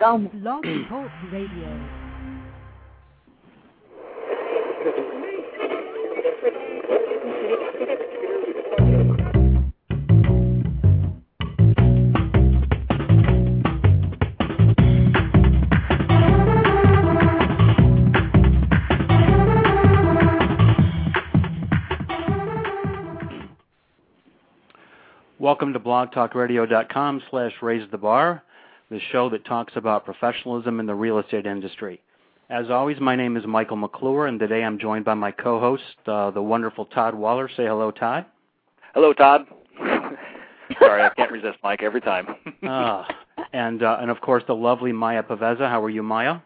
Scum. Blog Talk Radio. Welcome to blogtalkradio.com slash raise the bar, the show that talks about professionalism in the real estate industry. As always, my name is Michael McClure, and today I'm joined by my co-host, uh, the wonderful Todd Waller. Say hello, Todd. Hello, Todd. Sorry, I can't resist Mike every time. uh, and uh, and of course, the lovely Maya Paveza. How are you, Maya?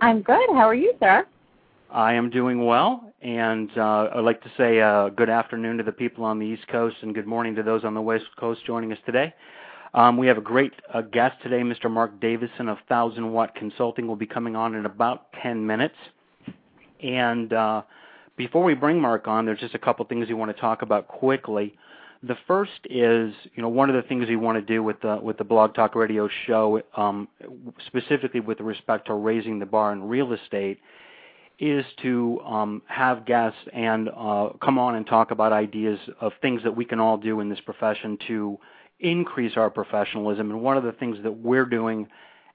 I'm good. How are you, sir? I am doing well, and uh, I'd like to say uh, good afternoon to the people on the East Coast and good morning to those on the West Coast joining us today. Um, we have a great uh, guest today, Mr. Marc Davison of Thousand Watt Consulting will be coming on in about 10 minutes. And uh, before we bring Marc on, there's just a couple things we want to talk about quickly. The first is, you know, one of the things we want to do with the with the Blog Talk Radio show, um, specifically with respect to raising the bar in real estate, is to um, have guests and uh, come on and talk about ideas of things that we can all do in this profession to increase our professionalism. And one of the things that we're doing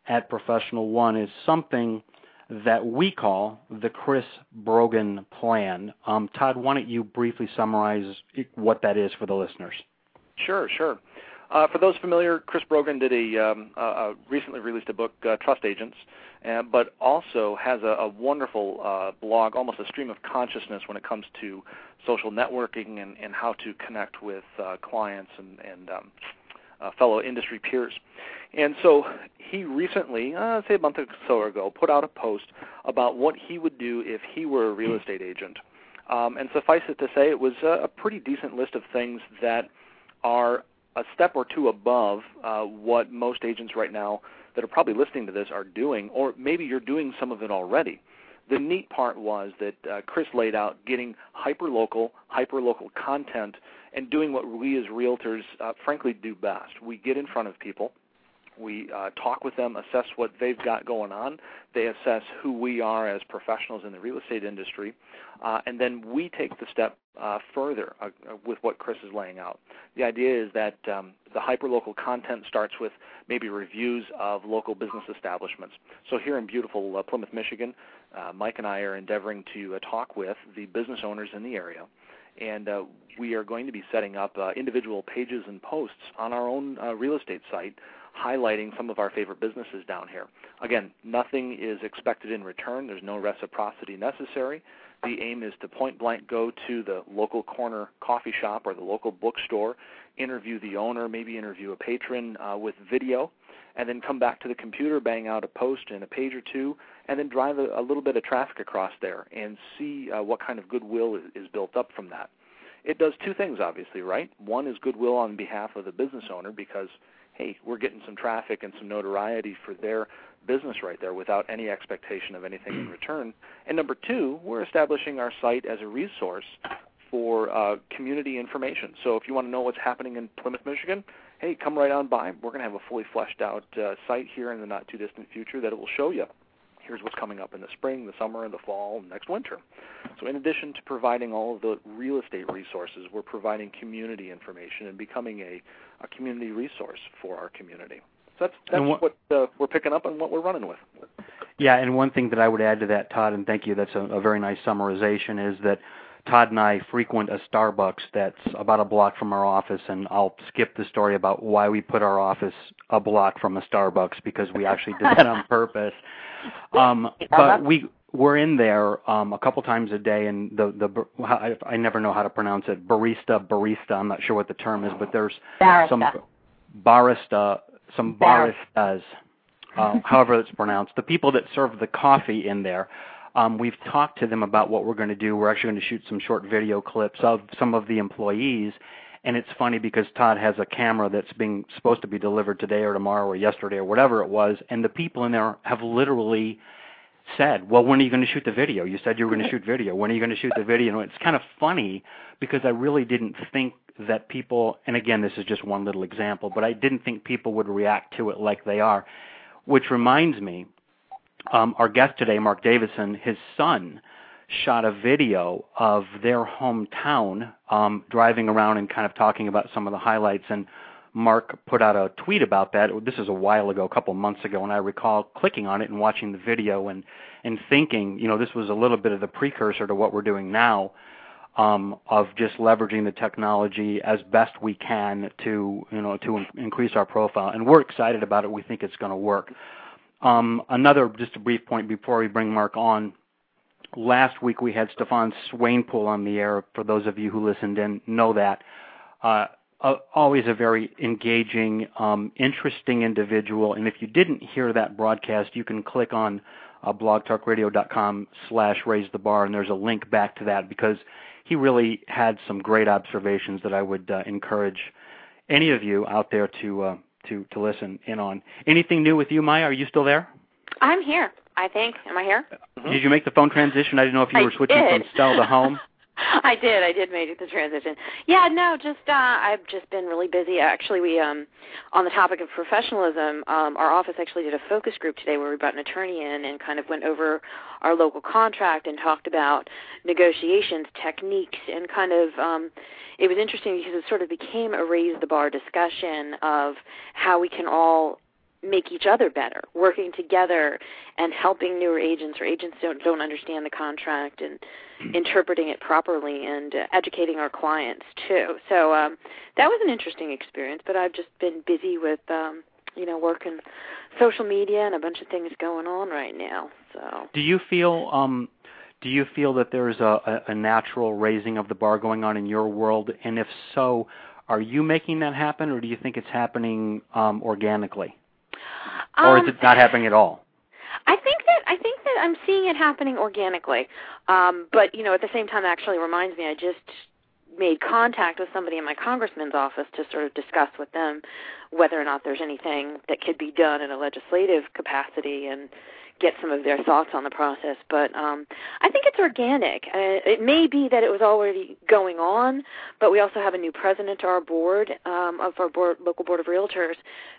at Professional One is something that we call the Chris Brogan Plan. Um, Todd, why don't you briefly summarize what that is for the listeners? Sure, sure. Uh, for those familiar, Chris Brogan did a, um, uh, recently released a book, uh, Trust Agents, uh, but also has a, a wonderful uh, blog, almost a stream of consciousness when it comes to social networking and, and how to connect with uh, clients and, and um, fellow industry peers. And so he recently, say a month or so ago, put out a post about what he would do if he were a real estate agent. Um, and suffice it to say, it was a, a pretty decent list of things that are a step or two above uh, what most agents right now that are probably listening to this are doing, or maybe you're doing some of it already. The neat part was that uh, Chris laid out getting hyper local, hyper local content, and doing what we as realtors, uh, frankly, do best. We get in front of people we uh, talk with them, assess what they've got going on. They assess who we are as professionals in the real estate industry, uh, and then we take the step uh, further uh, with what Chris is laying out. The idea is that um, the hyperlocal content starts with maybe reviews of local business establishments. So here in beautiful uh, Plymouth, Michigan, uh, Mike and I are endeavoring to talk with the business owners in the area and uh, we are going to be setting up uh, individual pages and posts on our own uh, real estate site highlighting some of our favorite businesses down here. Again, nothing is expected in return. There's no reciprocity necessary. The aim is to point blank go to the local corner coffee shop or the local bookstore, interview the owner, maybe interview a patron uh, with video, and then come back to the computer, bang out a post in a page or two, and then drive a, a little bit of traffic across there and see uh, what kind of goodwill is, is built up from that. It does two things, obviously, right? One is goodwill on behalf of the business owner because hey, we're getting some traffic and some notoriety for their business right there without any expectation of anything in return. And number two, we're establishing our site as a resource for uh, community information. So if you want to know what's happening in Plymouth, Michigan, hey, come right on by. We're going to have a fully fleshed out uh, site here in the not too distant future that it will show you here's what's coming up in the spring, the summer, and the fall, next winter. So, in addition to providing all of the real estate resources, we're providing community information and becoming a, a community resource for our community. So that's that's what, what uh, we're picking up and what we're running with. Yeah, and one thing that I would add to that, Todd, and thank you, that's a, a very nice summarization, is that Todd and I frequent a Starbucks that's about a block from our office, and I'll skip the story about why we put our office a block from a Starbucks because we actually did that on purpose. Um, but we we're in there um, a couple times a day, and the the I, I never know how to pronounce it. Barista, barista. I'm not sure what the term is, but there's barista. some barista, some baristas, uh, however it's pronounced. The people that serve the coffee in there um, we've talked to them about what we're going to do. We're actually going to shoot some short video clips of some of the employees. And it's funny because Todd has a camera that's being supposed to be delivered today or tomorrow or yesterday or whatever it was, and the people in there have literally said, "Well, when are you going to shoot the video? You said you were going to shoot video. When are you going to shoot the video?" And it's kind of funny because I really didn't think that people, and again, this is just one little example, but I didn't think people would react to it like they are which reminds me, um, our guest today, Marc Davison, his son shot a video of their hometown um, driving around and kind of talking about some of the highlights. And Marc put out a tweet about that. This is a while ago, a couple months ago, and I recall clicking on it and watching the video and and thinking, you know, this was a little bit of the precursor to what we're doing now, um, of just leveraging the technology as best we can to, you know, to in- increase our profile. And we're excited about it. We think it's going to work. Um, another, just a brief point before we bring Marc on. Last week we had Stefan Swanepoel on the air. For those of you who listened in, know that. Uh, uh, always a very engaging, um, interesting individual. And if you didn't hear that broadcast, you can click on uh, blogtalkradio.com slash raise the bar, and there's a link back to that because he really had some great observations that I would uh, encourage any of you out there to uh, to to listen in on. Anything new with you, Maya? Are you still there? I'm here. I think. Am I here? Did you make the phone transition? I didn't know if you I were switching did. from cell to home. I did. I did make the transition. Yeah, no, just uh I've just been really busy. Actually, we um on the topic of professionalism, um our office actually did a focus group today where we brought an attorney in and kind of went over our local contract and talked about negotiations, techniques, and kind of um it was interesting because it sort of became a raise the bar discussion of how we can all make each other better, working together and helping newer agents or agents don't don't understand the contract and interpreting it properly and uh, educating our clients too. So um, that was an interesting experience. But I've just been busy with um, you know work and social media and a bunch of things going on right now. So Do you feel um, do you feel that there's a, a, a natural raising of the bar going on in your world? And if so, are you making that happen, or do you think it's happening um, organically, or um, is it not happening at all? I think that I think that I'm seeing it happening organically. Um, but you know, at the same time, it actually reminds me. I just made contact with somebody in my congressman's office to sort of discuss with them whether or not there's anything that could be done in a legislative capacity and get some of their thoughts on the process. But um, I think it's organic. Uh, it may be that it was already going on, but we also have a new president to our board um, of our board, local board of realtors,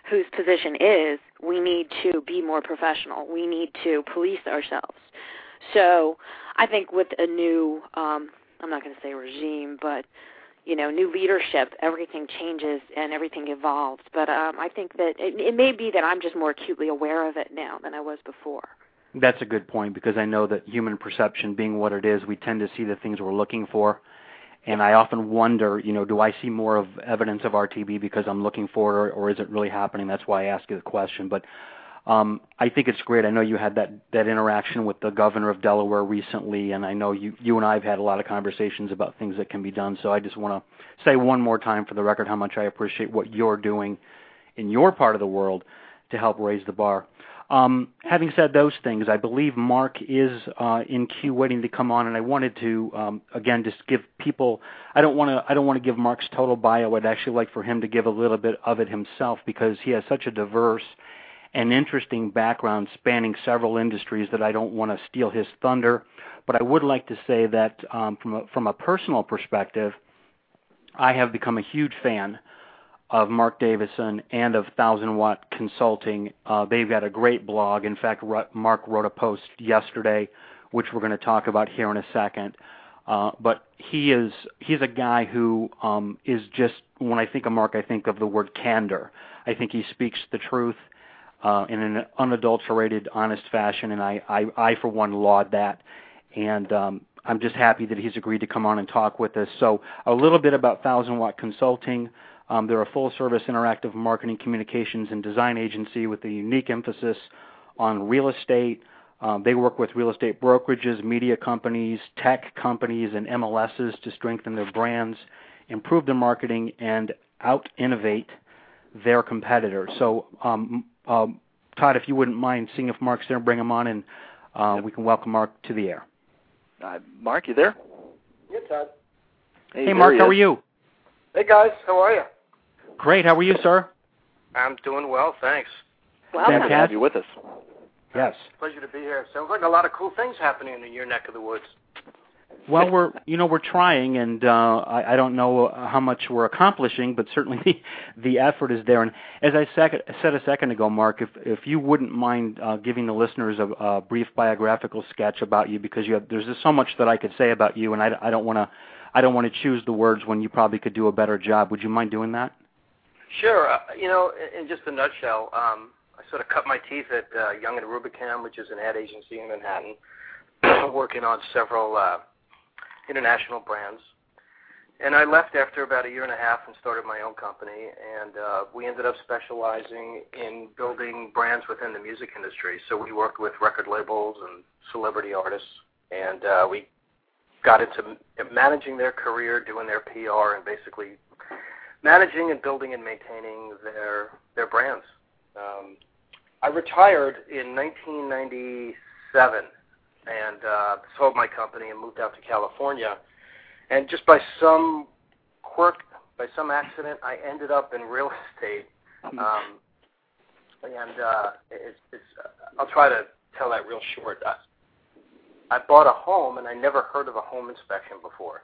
whose position is we need to be more professional. We need to police ourselves. So I think with a new, um, I'm not going to say regime, but you know, new leadership, everything changes and everything evolves. But um, I think that it, it may be that I'm just more acutely aware of it now than I was before. That's a good point because I know that human perception being what it is, we tend to see the things we're looking for. And I often wonder, you know, do I see more of evidence of RTB because I'm looking for it, or, or is it really happening? That's why I ask you the question. But um, I think it's great. I know you had that that interaction with the governor of Delaware recently, and I know you you and I have had a lot of conversations about things that can be done. So I just want to say one more time for the record how much I appreciate what you're doing in your part of the world to help raise the bar. Um, having said those things, I believe Marc is uh, in queue waiting to come on, and I wanted to um, again just give people. I don't want to. I don't want to give Marc's total bio. I'd actually like for him to give a little bit of it himself because he has such a diverse and interesting background spanning several industries that I don't want to steal his thunder. But I would like to say that um, from a, from a personal perspective, I have become a huge fan of Marc Davison and of Thousand Watt Consulting. Uh, they've got a great blog. In fact, Marc wrote a post yesterday, which we're going to talk about here in a second. Uh, but he is he's a guy who um, is just when I think of Marc, I think of the word candor. I think he speaks the truth uh, in an unadulterated, honest fashion, and I, I, I for one laud that. And um, I'm just happy that he's agreed to come on and talk with us. So a little bit about Thousand Watt Consulting. Um, they're a full-service interactive marketing, communications, and design agency with a unique emphasis on real estate. Um, they work with real estate brokerages, media companies, tech companies, and MLSs to strengthen their brands, improve their marketing, and out-innovate their competitors. So, um, um, Todd, if you wouldn't mind seeing if Marc's there, bring him on, and uh, Yep. we can welcome Marc to the air. Uh, Marc, you there? Yeah, Todd. Hey, there Marc, he how is. are you? Hey guys, how are you? Great. How are you, sir? I'm doing well, thanks. Welcome. Glad to have you with us. Yes. Pleasure to be here. Sounds like a lot of cool things happening in your neck of the woods. Well, we're you know we're trying, and uh, I, I don't know how much we're accomplishing, but certainly the, the effort is there. And as I sec- said a second ago, Marc, if if you wouldn't mind uh, giving the listeners a, a brief biographical sketch about you, because you have, there's just so much that I could say about you, and I, I don't want to I don't want to choose the words when you probably could do a better job. Would you mind doing that? Sure. Uh, you know, in, in just a nutshell, um, I sort of cut my teeth at uh, Young and Rubicam, which is an ad agency in Manhattan, working on several uh, international brands. And I left after about a year and a half and started my own company. And uh, we ended up specializing in building brands within the music industry. So we worked with record labels and celebrity artists, and uh, we got into managing their career, doing their PR, and basically managing and building and maintaining their their brands. Um, I retired in 1997 and uh, sold my company and moved out to California. And just by some quirk, by some accident, I ended up in real estate. Hmm. Um, and uh, it's, it's, uh, I'll try to tell that real short. I, I bought a home, and I never heard of a home inspection before.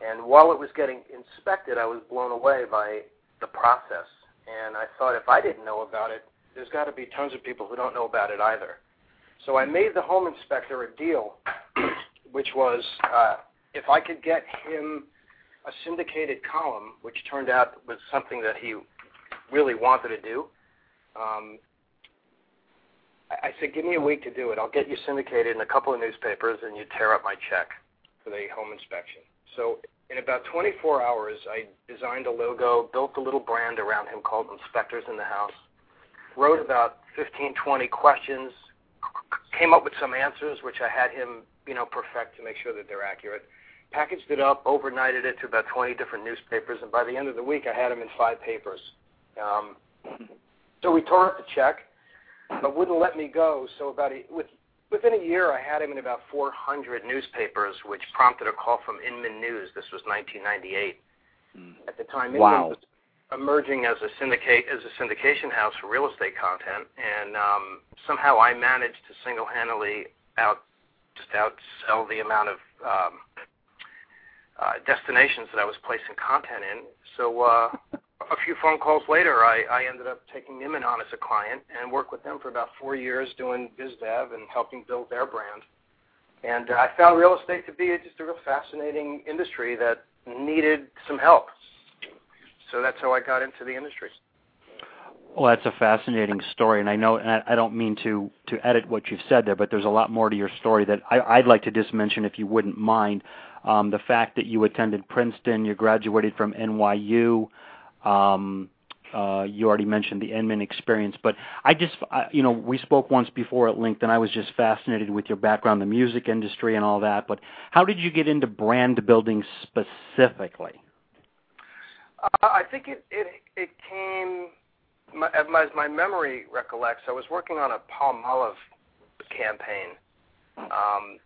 And while it was getting inspected, I was blown away by the process. And I thought if I didn't know about it, there's got to be tons of people who don't know about it either. So I made the home inspector a deal, which was uh, if I could get him a syndicated column, which turned out was something that he really wanted to do. Um, I, I said, give me a week to do it. I'll get you syndicated in a couple of newspapers, and you tear up my check for the home inspection. So in about 24 hours, I designed a logo, built a little brand around him called Inspectors in the House, wrote about 15, 20 questions, came up with some answers, which I had him, you know, perfect to make sure that they're accurate. Packaged it up, overnighted it to about 20 different newspapers, and by the end of the week, I had him in five papers. Um, so we tore up the check, but wouldn't let me go. So about a, with within a year, I had him in about 400 newspapers, which prompted a call from Inman News. This was 1998. Mm. At the time, Wow. Was emerging as a syndicate as a syndication house for real estate content, and um, somehow I managed to single-handedly out just outsell the amount of um, uh, destinations that I was placing content in. So uh, a few phone calls later, I, I ended up taking Inman on as a client and worked with them for about four years doing biz dev and helping build their brand. And uh, I found real estate to be just a real fascinating industry that needed some help. So that's how I got into the industry. Well, that's a fascinating story, and I know, and I don't mean to to edit what you've said there, but there's a lot more to your story that I, I'd like to just mention, if you wouldn't mind. Um, the fact that you attended Princeton, you graduated from NYU. Um, uh, you already mentioned the Inman experience, but I just, I, you know, we spoke once before at LinkedIn. I was just fascinated with your background, the music industry, and all that. But how did you get into brand building specifically? Uh, I think it it it came as my, memory recollects. I was working on a Palmolive campaign, um,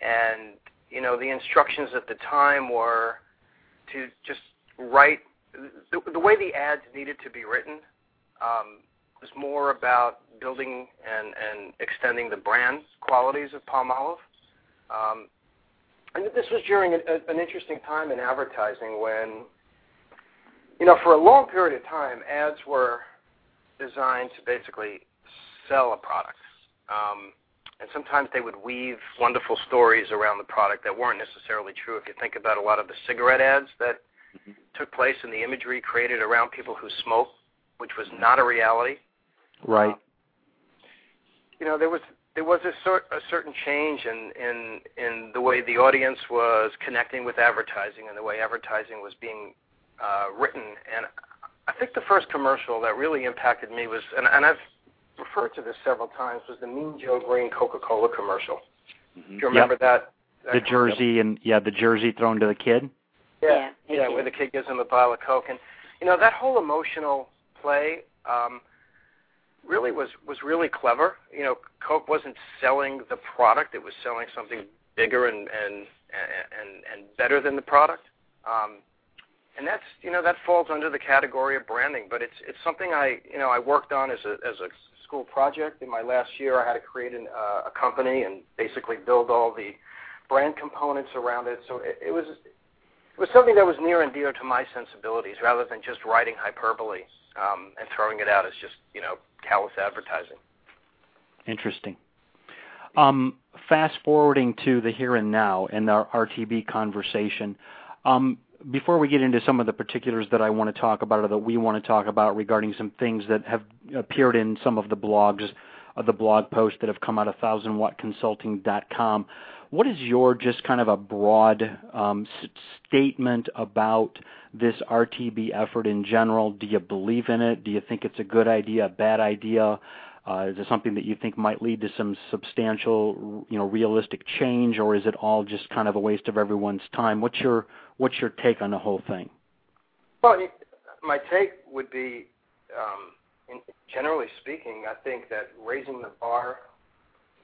and you know the instructions at the time were to just write the, the way the ads needed to be written um, was more about building and and extending the brand qualities of Palmolive. Um, and this was during a, a, an interesting time in advertising when you know, for a long period of time, ads were designed to basically sell a product. Um, and sometimes they would weave wonderful stories around the product that weren't necessarily true. If you think about a lot of the cigarette ads that Mhm. took place and the imagery created around people who smoke, which was not a reality. Right. Uh, you know, there was there was a, cer- a certain change in, in in the way the audience was connecting with advertising and the way advertising was being uh, written. And I think the first commercial that really impacted me was, and, and I've referred to this several times, was the Mean Joe Greene Coca-Cola commercial. Mhm. Do you remember Yep. that? that The commercial? jersey and yeah, the jersey thrown to the kid. Yeah, Yeah, yeah, where the kid gives him a bottle of Coke, and you know that whole emotional play um, really was was really clever. You know, Coke wasn't selling the product; it was selling something bigger and and and and better than the product. Um, and that's you know that falls under the category of branding, but it's it's something I you know I worked on as a as a school project in my last year. I had to create an, uh, a company and basically build all the brand components around it. So it, it was it was something that was near and dear to my sensibilities, rather than just writing hyperbole um, and throwing it out as just you know callous advertising. Interesting. Um, fast forwarding to the here and now and our RTB conversation. Um, before we get into some of the particulars that I want to talk about or that we want to talk about regarding some things that have appeared in some of the blogs, of the blog posts that have come out of thousandwattconsulting.com, what is your just kind of a broad um, s- statement about this RTB effort in general? Do you believe in it? Do you think it's a good idea, a bad idea? Uh, is it something that you think might lead to some substantial, you know, realistic change, or is it all just kind of a waste of everyone's time? What's your what's your take on the whole thing? Well, my take would be, um, in, generally speaking, I think that raising the bar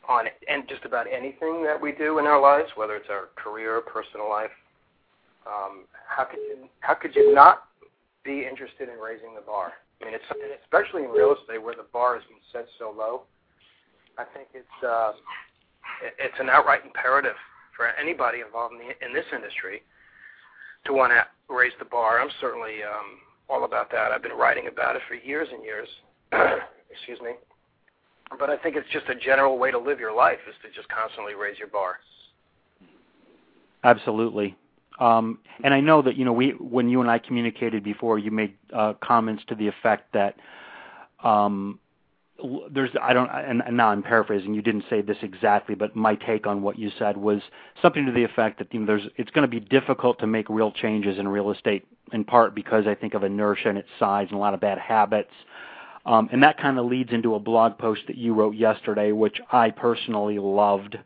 on and just about anything that we do in our lives, whether it's our career, personal life, um, how could you how could you not be interested in raising the bar? I mean, it's especially in real estate where the bar has been set so low. I think it's uh, it's an outright imperative for anybody involved in, the, in this industry to want to raise the bar. I'm certainly um, all about that. I've been writing about it for years and years. Excuse me. But I think it's just a general way to live your life is to just constantly raise your bar. Absolutely. Um, and I know that you know we when you and I communicated before, you made uh, comments to the effect that um, there's I don't and, and now I'm paraphrasing. You didn't say this exactly, but my take on what you said was something to the effect that you know, there's it's going to be difficult to make real changes in real estate in part because I think of inertia and its size and a lot of bad habits. Um, and that kind of leads into a blog post that you wrote yesterday, which I personally loved.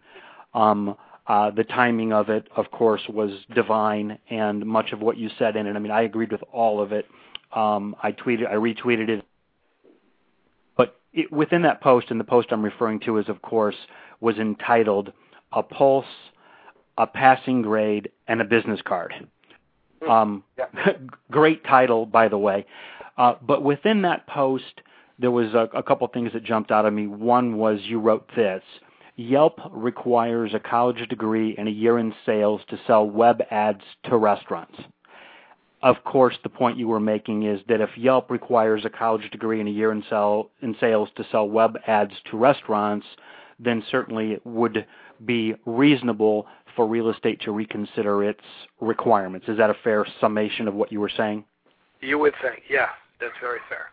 Um, uh, the timing of it, of course, was divine, and much of what you said in it. I mean, I agreed with all of it. Um, I tweeted, I retweeted it, but it, within that post, and the post I'm referring to is, of course, was entitled "A Pulse, a Passing Grade, and a Business Card." Hmm. Um, yeah. great title, by the way. Uh, but within that post, there was a, a couple things that jumped out at me. One was you wrote this Yelp requires a college degree and a year in sales to sell web ads to restaurants. Of course, the point you were making is that if Yelp requires a college degree and a year in, sell, in sales to sell web ads to restaurants, then certainly it would be reasonable for real estate to reconsider its requirements. Is that a fair summation of what you were saying? You would think, yeah, that's very fair.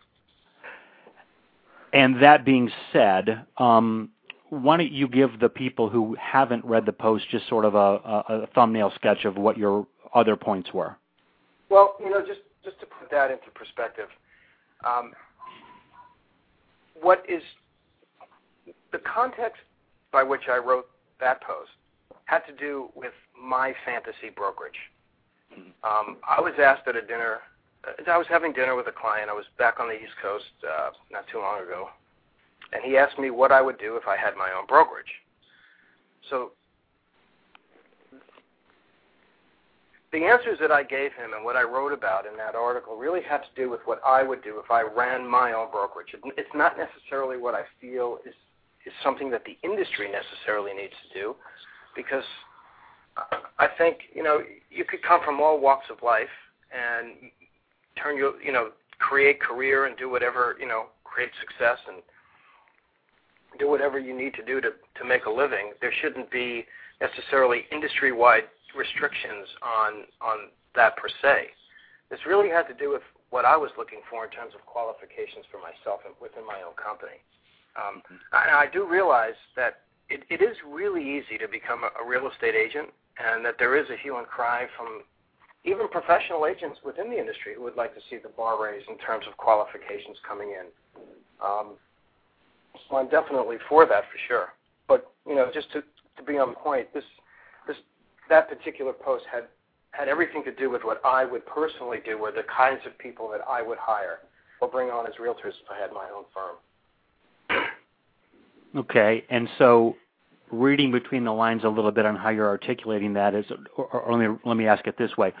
And that being said, um, why don't you give the people who haven't read the post just sort of a, a, a thumbnail sketch of what your other points were? Well, you know, just just to put that into perspective, um, what is the context by which I wrote that post had to do with my fantasy brokerage. Um, I was asked at a dinner. I was having dinner with a client. I was back on the East Coast uh, not too long ago, and he asked me what I would do if I had my own brokerage. So the answers that I gave him and what I wrote about in that article really had to do with what I would do if I ran my own brokerage. It's not necessarily what I feel is is something that the industry necessarily needs to do, because I think you know you could come from all walks of life and turn your you know create career and do whatever you know create success and do whatever you need to do to to make a living. There shouldn't be necessarily industry wide restrictions on on that per se. This really had to do with what I was looking for in terms of qualifications for myself and within my own company. Um, and I do realize that it, it is really easy to become a, a real estate agent, and that there is a hue and cry from even professional agents within the industry who would like to see the bar raised in terms of qualifications coming in. Um, so I'm definitely for that for sure. But you know, just to, to be on point, this this that particular post had had everything to do with what I would personally do, or the kinds of people that I would hire or bring on as realtors if I had my own firm. Okay, and so reading between the lines a little bit on how you're articulating that is, or, or let me let me ask it this way: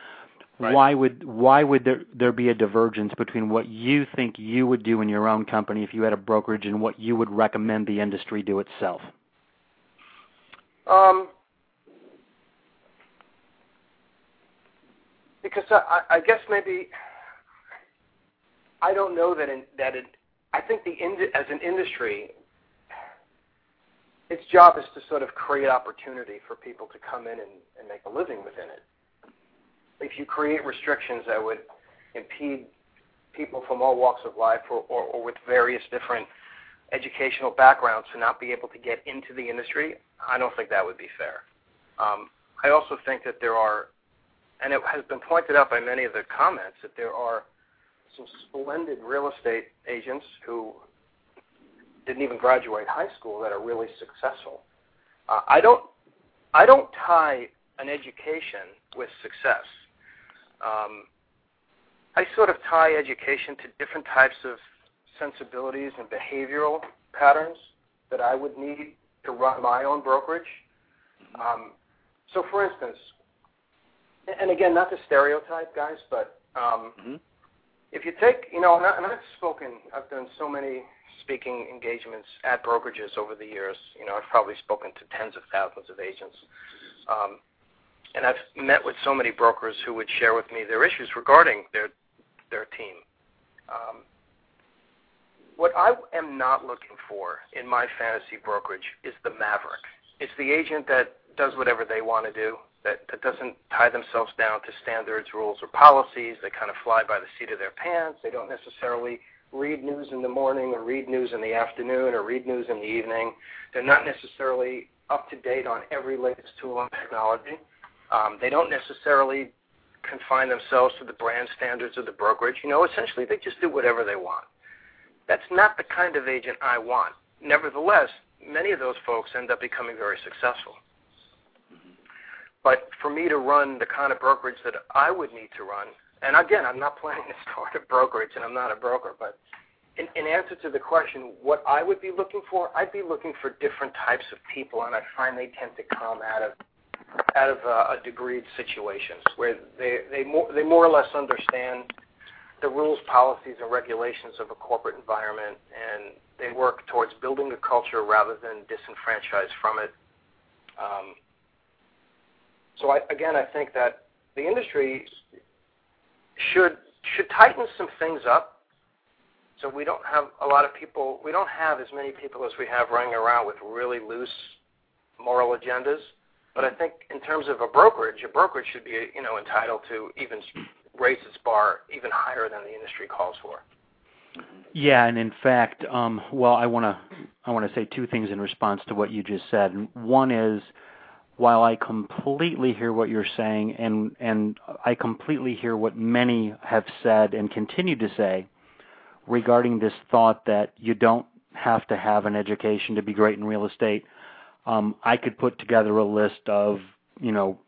Right. Why would why would there there be a divergence between what you think you would do in your own company if you had a brokerage and what you would recommend the industry do itself? Um, because I, I guess maybe I don't know that in, that it. I think the as an industry, its job is to sort of create opportunity for people to come in and, and make a living within it. If you create restrictions that would impede people from all walks of life or, or, or with various different educational backgrounds to not be able to get into the industry, I don't think that would be fair. Um, I also think that there are, and it has been pointed out by many of the comments, that there are some splendid real estate agents who didn't even graduate high school that are really successful. Uh, I don't, I don't tie an education with success. Um, I sort of tie education to different types of sensibilities and behavioral patterns that I would need to run my own brokerage. Um, so, for instance, and again, not to stereotype, guys, but um, mm-hmm. if you take, you know, and, I, and I've spoken, I've done so many speaking engagements at brokerages over the years. You know, I've probably spoken to tens of thousands of agents. Um, and I've met with so many brokers who would share with me their issues regarding their their team. Um, what I am not looking for in my fantasy brokerage is the maverick. It's the agent that does whatever they want to do, that, that doesn't tie themselves down to standards, rules, or policies. They kind of fly by the seat of their pants. They don't necessarily read news in the morning or read news in the afternoon or read news in the evening. They're not necessarily up to date on every latest tool and technology. Um, they don't necessarily confine themselves to the brand standards of the brokerage. You know, essentially they just do whatever they want. That's not the kind of agent I want. Nevertheless, many of those folks end up becoming very successful. But for me to run the kind of brokerage that I would need to run, and again, I'm not planning to start a brokerage, and I'm not a broker, but in, in answer to the question, what I would be looking for, I'd be looking for different types of people, and I find they tend to come out of out of uh, a degreed situations where they they more they more or less understand the rules, policies, and regulations of a corporate environment, and they work towards building a culture rather than disenfranchise from it. Um, so I, again, I think that the industry should should tighten some things up, so we don't have a lot of people. We don't have as many people as we have running around with really loose moral agendas. But I think in terms of a brokerage, a brokerage should be you know entitled to even raise its bar even higher than the industry calls for. Yeah, and in fact, um, well, I want to I want to say two things in response to what you just said. One is, while I completely hear what you're saying, and and I completely hear what many have said and continue to say regarding this thought that you don't have to have an education to be great in real estate. Um, I could put together a list of you know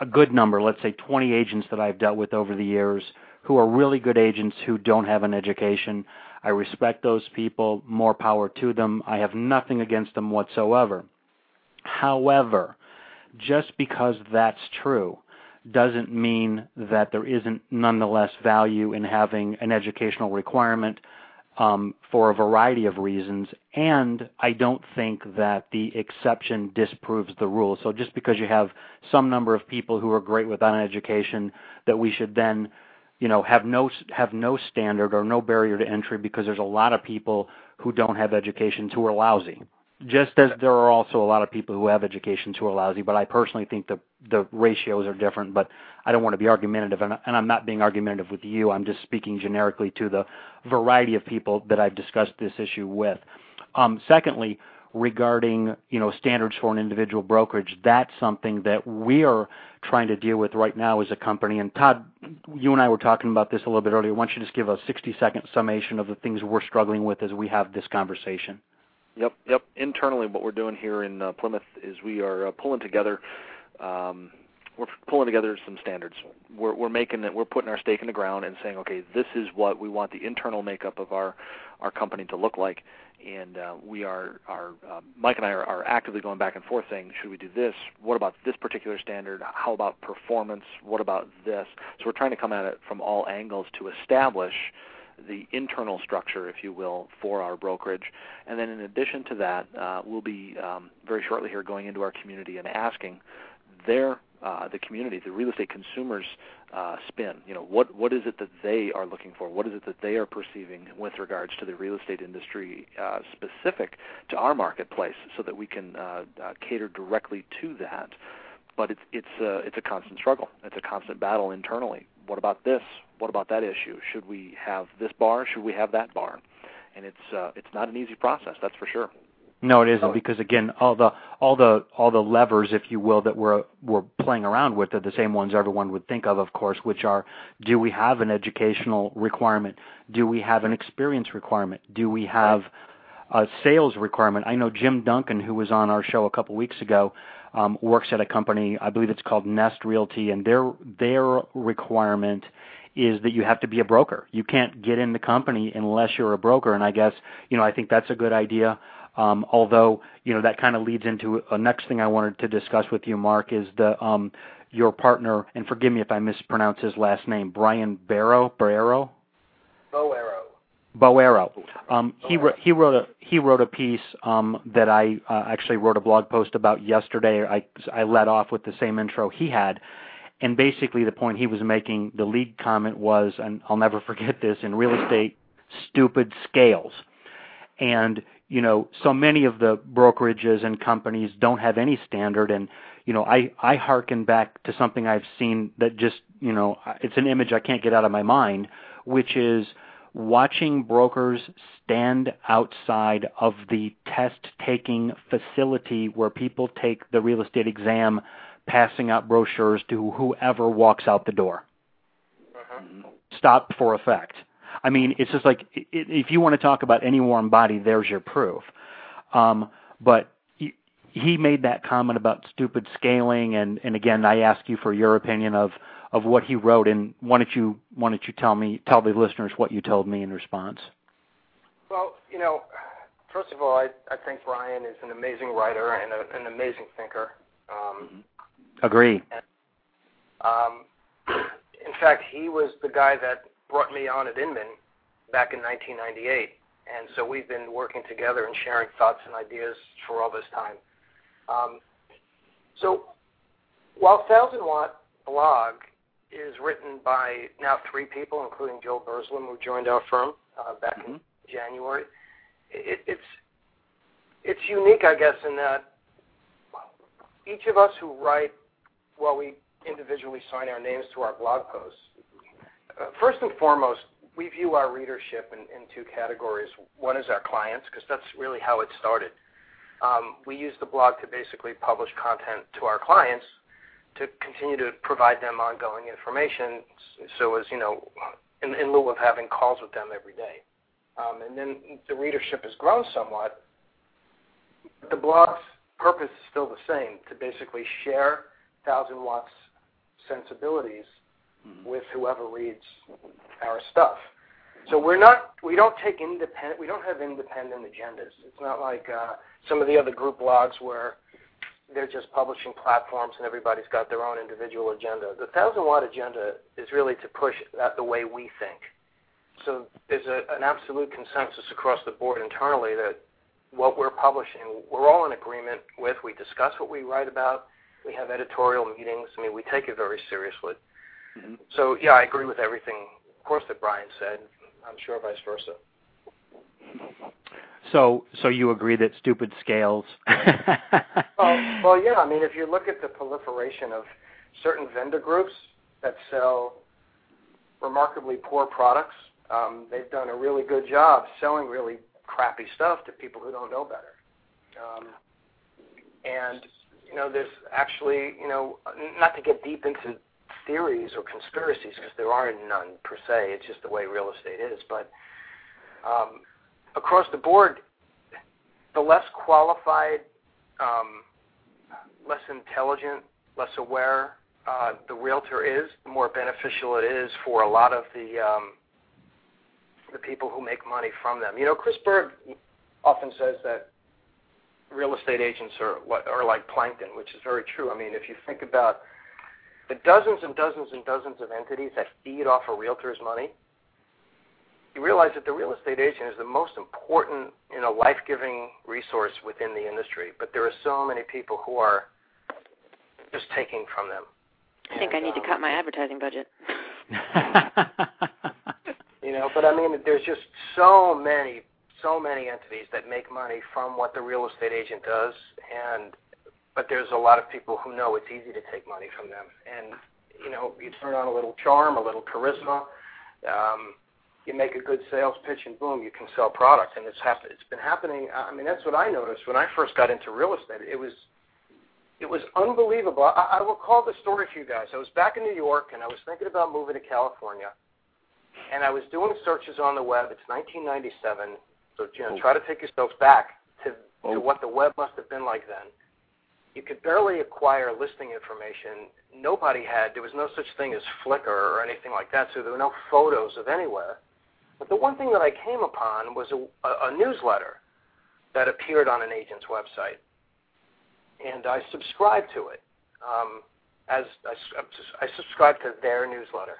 a good number, let's say 20 agents that I've dealt with over the years who are really good agents who don't have an education. I respect those people, more power to them. I have nothing against them whatsoever. However, just because that's true doesn't mean that there isn't nonetheless value in having an educational requirement um, for a variety of reasons, and I don't think that the exception disproves the rule. So just because you have some number of people who are great without an education, that we should then, you know, have no have no standard or no barrier to entry because there's a lot of people who don't have educations who are lousy just as there are also a lot of people who have educations who are lousy, but I personally think the the ratios are different. But I don't want to be argumentative, and, and I'm not being argumentative with you. I'm just speaking generically to the variety of people that I've discussed this issue with. Um, secondly, regarding you know standards for an individual brokerage, that's something that we are trying to deal with right now as a company. And Todd, you and I were talking about this a little bit earlier. Why don't you just give a 60 second summation of the things we're struggling with as we have this conversation? Yep, yep. Internally, what we're doing here in uh, Plymouth is we are uh, pulling together. Um, we're pulling together some standards. We're, we're making it. We're putting our stake in the ground and saying, okay, this is what we want the internal makeup of our our company to look like. And uh, we are, are uh, Mike and I are, are actively going back and forth, saying, should we do this? What about this particular standard? How about performance? What about this? So we're trying to come at it from all angles to establish the internal structure, if you will, for our brokerage. And then in addition to that, uh, we'll be um, very shortly here going into our community and asking their uh, the community, the real estate consumers uh, spin. You know, what what is it that they are looking for? What is it that they are perceiving with regards to the real estate industry uh, specific to our marketplace, so that we can uh, uh, cater directly to that. But it's it's uh, it's a constant struggle. It's a constant battle internally. What about this? What about that issue? Should we have this bar? Should we have that bar? And it's uh, it's not an easy process, that's for sure. No, it isn't because again, all the all the all the levers, if you will, that we're we're playing around with are the same ones everyone would think of, of course, which are: do we have an educational requirement? Do we have an experience requirement? Do we have a sales requirement? I know Jim Duncan, who was on our show a couple weeks ago, um, works at a company, I believe it's called Nest Realty, and their their requirement is that you have to be a broker. You can't get in the company unless you're a broker, and I guess you know I think that's a good idea. Um, although, you know, that kind of leads into a next thing I wanted to discuss with you, Marc, is the um, your partner, and forgive me if I mispronounce his last name, Brian Barrow, Barrow. Boero. Boero. Um, he wrote he wrote a he wrote a piece um, that I uh, actually wrote a blog post about yesterday. I I led off with the same intro he had, and basically the point he was making, the lead comment was, and I'll never forget this in real estate, stupid scales, and you know, so many of the brokerages and companies don't have any standard. And you know, I I harken back to something I've seen that just, you know, it's an image I can't get out of my mind, which is watching brokers stand outside of the test taking facility where people take the real estate exam passing out brochures to whoever walks out the door. Uh-huh. Stop for effect. I mean, it's just like if you want to talk about any warm body, there's your proof. Um, but he, he made that comment about stupid scaling, and and again, I ask you for your opinion of of what he wrote, and why don't you why don't you tell me tell the listeners what you told me in response? Well, you know, first of all, I I think Brian is an amazing writer and a, an amazing thinker. Um, mm-hmm. Agree. And, um, in fact, he was the guy that brought me on at Inman back in 1998. And so we've been working together and sharing thoughts and ideas for all this time. Um, so while Thousand Watt blog is written by now three people, including Joe Berslam, who joined our firm uh, back mm-hmm. in January, it, it's it's unique, I guess, in that each of us who write, while we individually sign our names to our blog posts, uh, first and foremost, we view our readership in, in two categories. One is our clients, because that's really how it started. Um, we use the blog to basically publish content to our clients to continue to provide them ongoing information. So as you know, in, in lieu of having calls with them every day. Um, and then the readership has grown somewhat. The blog's purpose is still the same: to basically share Thousand Watts sensibilities mm-hmm. with whoever reads our stuff. So we're not, we don't take independent, we don't have independent agendas. It's not like uh, some of the other group blogs where they're just publishing platforms and everybody's got their own individual agenda. The thousand watt agenda is really to push that the way we think. So there's a, an absolute consensus across the board internally that what we're publishing, we're all in agreement with. We discuss what we write about. We have editorial meetings. I mean, we take it very seriously. Mm-hmm. So yeah, I agree with everything, of course, that Brian said. I'm sure vice versa. So, so you agree that stupid scales? well, well, yeah. I mean, if you look at the proliferation of certain vendor groups that sell remarkably poor products, um, they've done a really good job selling really crappy stuff to people who don't know better. Um, and you know, there's actually, you know, not to get deep into theories or conspiracies because there are none per se. It's just the way real estate is. But um, across the board, the less qualified, um, less intelligent, less aware uh, the realtor is, the more beneficial it is for a lot of the um, the people who make money from them. You know, Chris Berg often says that real estate agents are are like plankton, which is very true. I mean, if you think about the dozens and dozens and dozens of entities that feed off a realtor's money, you realize that the real estate agent is the most important, you know, life-giving resource within the industry. But there are so many people who are just taking from them. I think And, I need to um, cut my advertising budget. You know, but I mean, there's just so many, so many entities that make money from what the real estate agent does, and but there's a lot of people who know it's easy to take money from them, and you know, you turn on a little charm, a little charisma, um, you make a good sales pitch, and boom, you can sell product, and it's happen- It's been happening. I mean, that's what I noticed when I first got into real estate. It was it was unbelievable. I, I will call the story for you guys. I was back in New York, and I was thinking about moving to California and I was doing searches on the web. It's 1997, so you know, try to take yourselves back to Oh. to what the web must have been like then. You could barely acquire listing information. Nobody had. There was no such thing as Flickr or anything like that, so there were no photos of anywhere. But the one thing that I came upon was a, a, a newsletter that appeared on an agent's website, and I subscribed to it. Um, as I, I subscribed to their newsletter.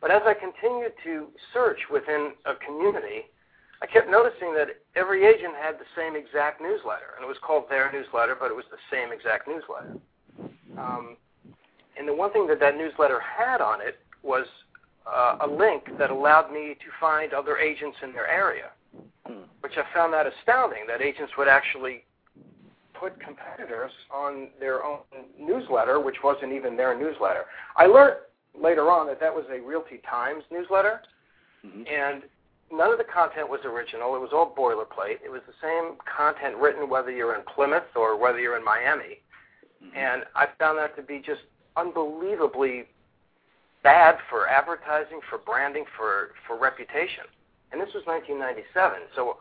But as I continued to search within a community, I kept noticing that every agent had the same exact newsletter, and it was called their newsletter, but it was the same exact newsletter. Um, and the one thing that that newsletter had on it was uh, a link that allowed me to find other agents in their area, which I found that astounding. That agents would actually put competitors on their own newsletter, which wasn't even their newsletter. I learned later on that that was a Realty Times newsletter, Mhm. and none of the content was original. It was all boilerplate. It was the same content written whether you're in Plymouth or whether you're in Miami. Mm-hmm. And I found that to be just unbelievably bad for advertising, for branding, for, for reputation. And this was 1997. So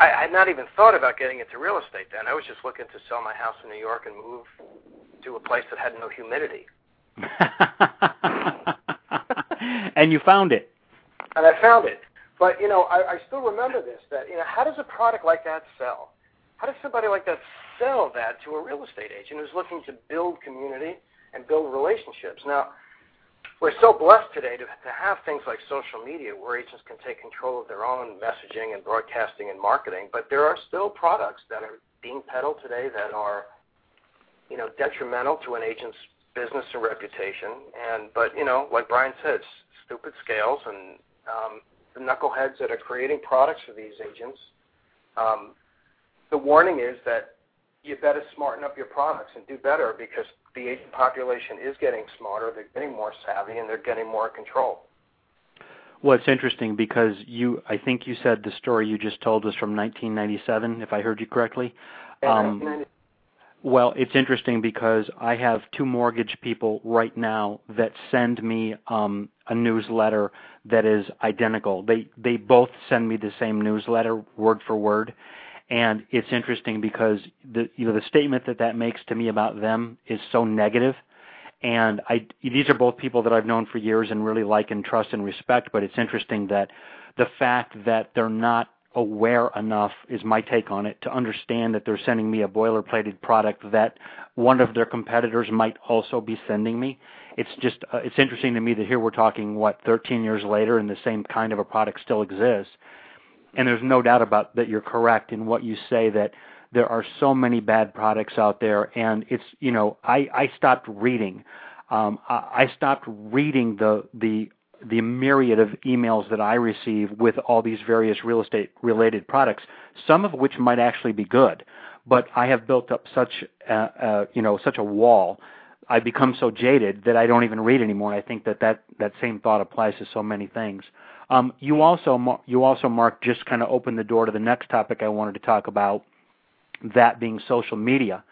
I, I had not even thought about getting into real estate then. I was just looking to sell my house in New York and move to a place that had no humidity. and you found it. and I found it. But you know, I, I still remember this. That you know, how does a product like that sell? How does somebody like that sell that to a real estate agent who's looking to build community and build relationships? Now, we're so blessed today to, to have things like social media where agents can take control of their own messaging and broadcasting and marketing. But there are still products that are being peddled today that are, you know, detrimental to an agent's business and reputation. And but you know, like Brian said, stupid scales and um, the knuckleheads that are creating products for these agents. Um, the warning is that you better smarten up your products and do better because the agent population is getting smarter, they're getting more savvy, and they're getting more control. Well, it's interesting because you, I think you said the story you just told was from 1997, if I heard you correctly. Um, And- Well, it's interesting because I have two mortgage people right now that send me um, a newsletter that is identical. They they both send me the same newsletter word for word, and it's interesting because the you know the statement that that makes to me about them is so negative. And I these are both people that I've known for years and really like and trust and respect. But it's interesting that the fact that they're not aware enough is my take on it to understand that they're sending me a boilerplated product that one of their competitors might also be sending me. It's just uh, it's interesting to me that here we're talking what 13 years later and the same kind of a product still exists. And there's no doubt about that you're correct in what you say that there are so many bad products out there and it's you know I I stopped reading um I, I stopped reading the the the myriad of emails that I receive with all these various real estate related products, some of which might actually be good, but I have built up such uh, uh, you know such a wall. I've become so jaded that I don't even read anymore. I think that that, that same thought applies to so many things. Um, you also you also Marc just kind of opened the door to the next topic I wanted to talk about, that being social media.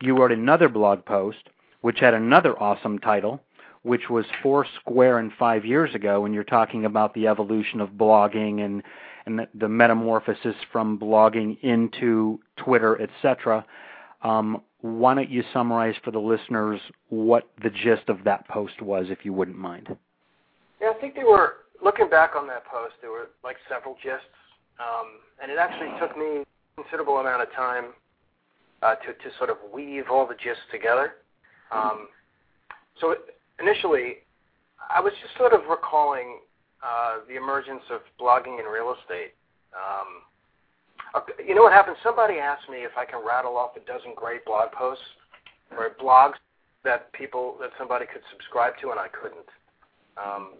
You wrote another blog post which had another awesome title which was four square and five years ago, when you're talking about the evolution of blogging and and the, metamorphosis from blogging into Twitter, etc. Um, why don't you summarize for the listeners what the gist of that post was, if you wouldn't mind? Yeah, I think they were looking back on that post. There were like several gists, um, and it actually took me a considerable amount of time uh, to to sort of weave all the gists together. Um, so initially, I was just sort of recalling uh, the emergence of blogging in real estate. Um, you know what happened? Somebody asked me if I can rattle off a dozen great blog posts or blogs that people that somebody could subscribe to, and I couldn't. Um,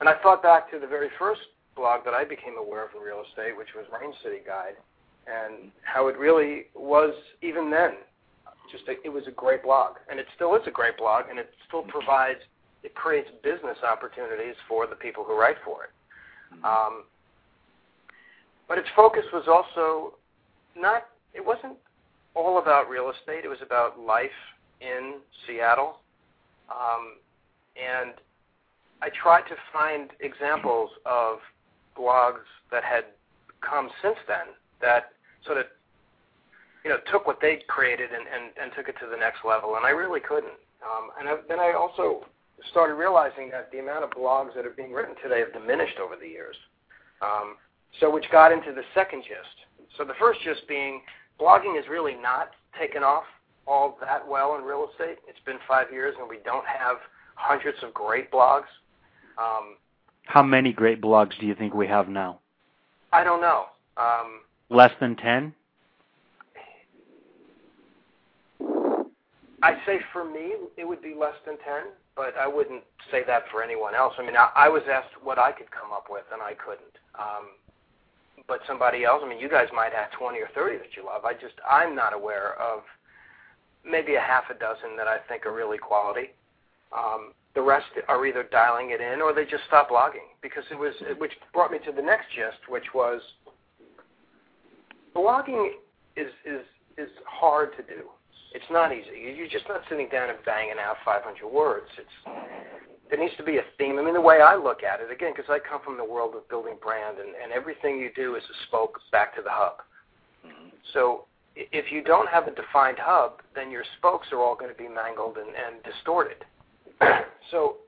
and I thought back to the very first blog that I became aware of in real estate, which was Rain City Guide, and how it really was even then. Just a, it was a great blog, and it still is a great blog, and it still provides it creates business opportunities for the people who write for it. Um, but its focus was also not. It wasn't all about real estate. It was about life in Seattle, um, and I tried to find examples of blogs that had come since then that sort of you know took what they'd created and, and, and took it to the next level, and I really couldn't. Um, and I, then I also started realizing that the amount of blogs that are being written today have diminished over the years. Um, so which got into the second gist. So the first gist being blogging is really not taken off all that well in real estate. It's been five years and we don't have hundreds of great blogs. Um, How many great blogs do you think we have now? I don't know. Um, Less than 10? I say for me, it would be less than 10, but I wouldn't say that for anyone else. I mean, I, I was asked what I could come up with, and I couldn't. Um, but somebody else, I mean, you guys might have 20 or 30 that you love. I just, I'm not aware of maybe a half a dozen that I think are really quality. Um, the rest are either dialing it in or they just stop blogging because it was, which brought me to the next gist, which was blogging is is is hard to do. It's not easy. You're just not sitting down and banging out 500 words. It's there needs to be a theme. I mean, the way I look at it, again, because I come from the world of building brand, and, and everything you do is a spoke back to the hub. Mm-hmm. So if you don't have a defined hub, then your spokes are all going to be mangled and, and distorted. so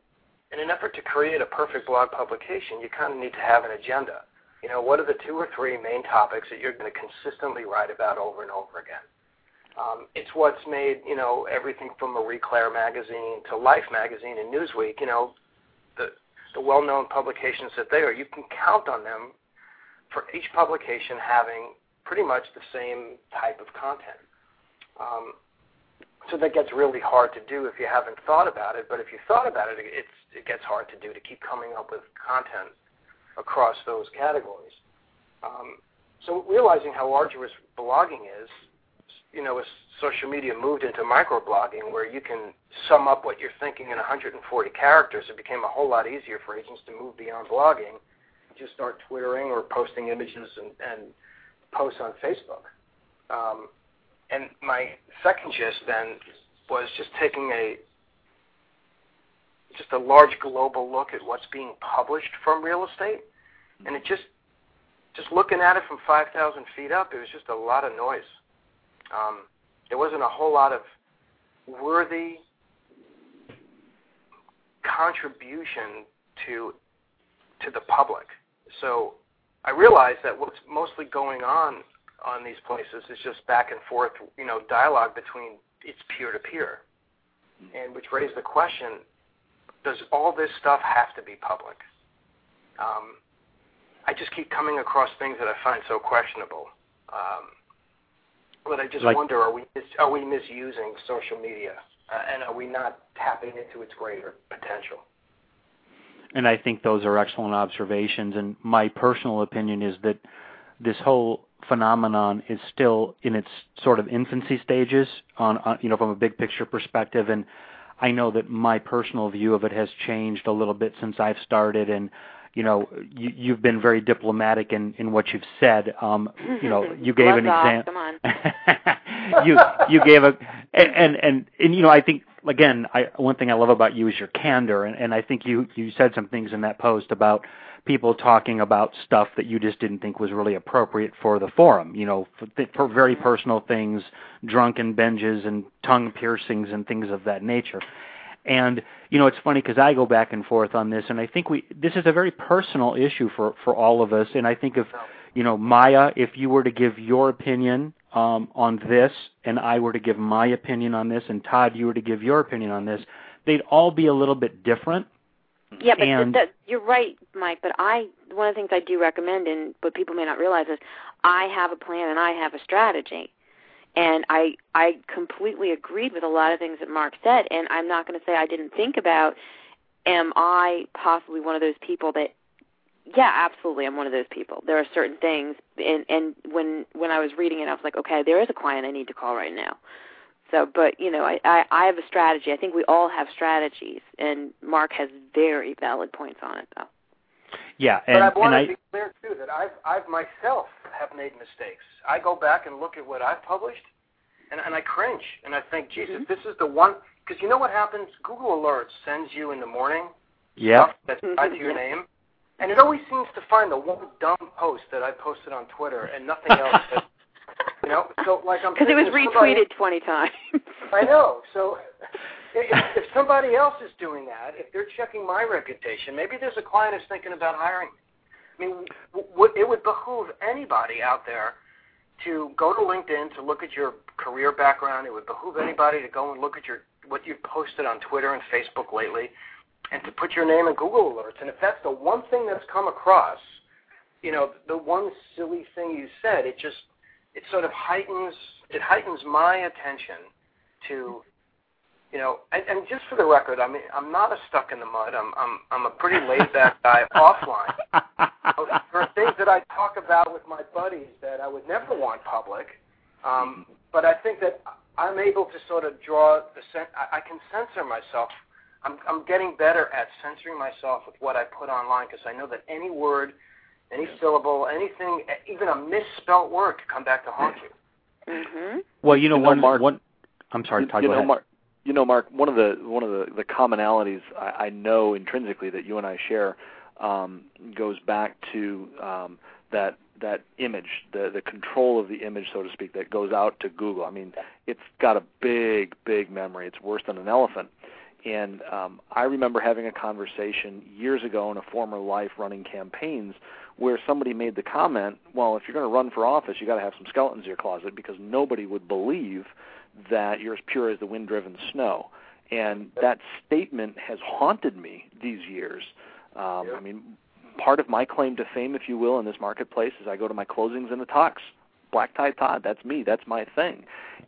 in an effort to create a perfect blog publication, you kind of need to have an agenda. You know, what are the two or three main topics that you're going to consistently write about over and over again? Um, it's what's made you know everything from Marie Claire magazine to Life magazine and Newsweek. You know, the the well-known publications that they are. You can count on them for each publication having pretty much the same type of content. Um, so that gets really hard to do if you haven't thought about it. But if you thought about it, it's it gets hard to do to keep coming up with content across those categories. Um, so realizing how arduous blogging is, you know, as social media moved into microblogging, where you can sum up what you're thinking in 140 characters, it became a whole lot easier for agents to move beyond blogging, just start twittering or posting images and, and posts on Facebook. Um, and my second gist then was just taking a just a large global look at what's being published from real estate, and it just just looking at it from 5,000 feet up, it was just a lot of noise. Um, there wasn't a whole lot of worthy contribution to to the public. So I realized that what's mostly going on on these places is just back and forth, you know, dialogue between it's peer to peer, and which raised the question: Does all this stuff have to be public? Um, I just keep coming across things that I find so questionable. Um, but I just like, wonder: Are we are we misusing social media, uh, and are we not tapping into its greater potential? And I think those are excellent observations. And my personal opinion is that this whole phenomenon is still in its sort of infancy stages on, on you know from a big picture perspective and I know that my personal view of it has changed a little bit since I've started and you know you, you've been very diplomatic in in what you've said um you know you gave an example you you gave a and, and and and you know I think again I one thing I love about you is your candor and and I think you you said some things in that post about people talking about stuff that you just didn't think was really appropriate for the forum. You know, for, for very personal things, drunken binges and tongue piercings and things of that nature. And you know, it's funny because I go back and forth on this, and I think we this is a very personal issue for for all of us. And I think if you know, Maya, if you were to give your opinion um, on this, and I were to give my opinion on this, and Todd, you were to give your opinion on this, they'd all be a little bit different. Yeah, but and, you're right, Mike. But I, one of the things I do recommend, and what people may not realize is, I have a plan and I have a strategy. And I I completely agreed with a lot of things that Marc said, and I'm not going to say I didn't think about. Am I possibly one of those people that yeah, absolutely. I'm one of those people. There are certain things, and and when when I was reading it, I was like, okay, there is a client I need to call right now. So, but you know, I I, I have a strategy. I think we all have strategies, and Marc has very valid points on it, though. Yeah, and, but I want and to I, be clear too that I've I've myself have made mistakes. I go back and look at what I've published, and and I cringe, and I think, Jesus, Mhm. this is the one. Because you know what happens? Google Alerts sends you in the morning yeah, stuff that's tied to your name, and it always seems to find the one dumb post that I posted on Twitter and nothing else. that, you know, so like I'm Because it was if somebody- retweeted 20 times. I know. So if, if somebody else is doing that, if they're checking my reputation, maybe there's a client who's thinking about hiring me. I mean, w- it would behoove anybody out there to go to LinkedIn to look at your career background. It would behoove anybody to go and look at your what you've posted on Twitter and Facebook lately, and to put your name in Google alerts. And if that's the one thing that's come across, you know, the one silly thing you said, it just it sort of heightens it heightens my attention to you know and, and just for the record i mean i'm not a stuck in the mud i'm i'm i'm a pretty laid back guy offline there are things that i talk about with my buddies that i would never want public um but i think that i'm able to sort of draw the sen- i, I can censor myself i'm i'm getting better at censoring myself with what i put online because i know that any word any syllable anything even a misspelt word could come back to haunt you mhm. well, you know, You know, one Marc- one. I'm sorry, you, Todd. you go know, ahead. Marc, you know, Marc. One of the one of the, the commonalities I, I know intrinsically that you and I share um, goes back to um, that that image, the the control of the image, so to speak, that goes out to Google. I mean, it's got a big, big memory. It's worse than an elephant. And um, I remember having a conversation years ago in a former life running campaigns where somebody made the comment, well, if you're going to run for office, you got to have some skeletons in your closet because nobody would believe that you're as pure as the wind-driven snow. And that statement has haunted me these years. Um, I mean, part of my claim to fame, if you will, in this marketplace is I go to my closings and the talks. Black tie Todd, that's me, that's my thing.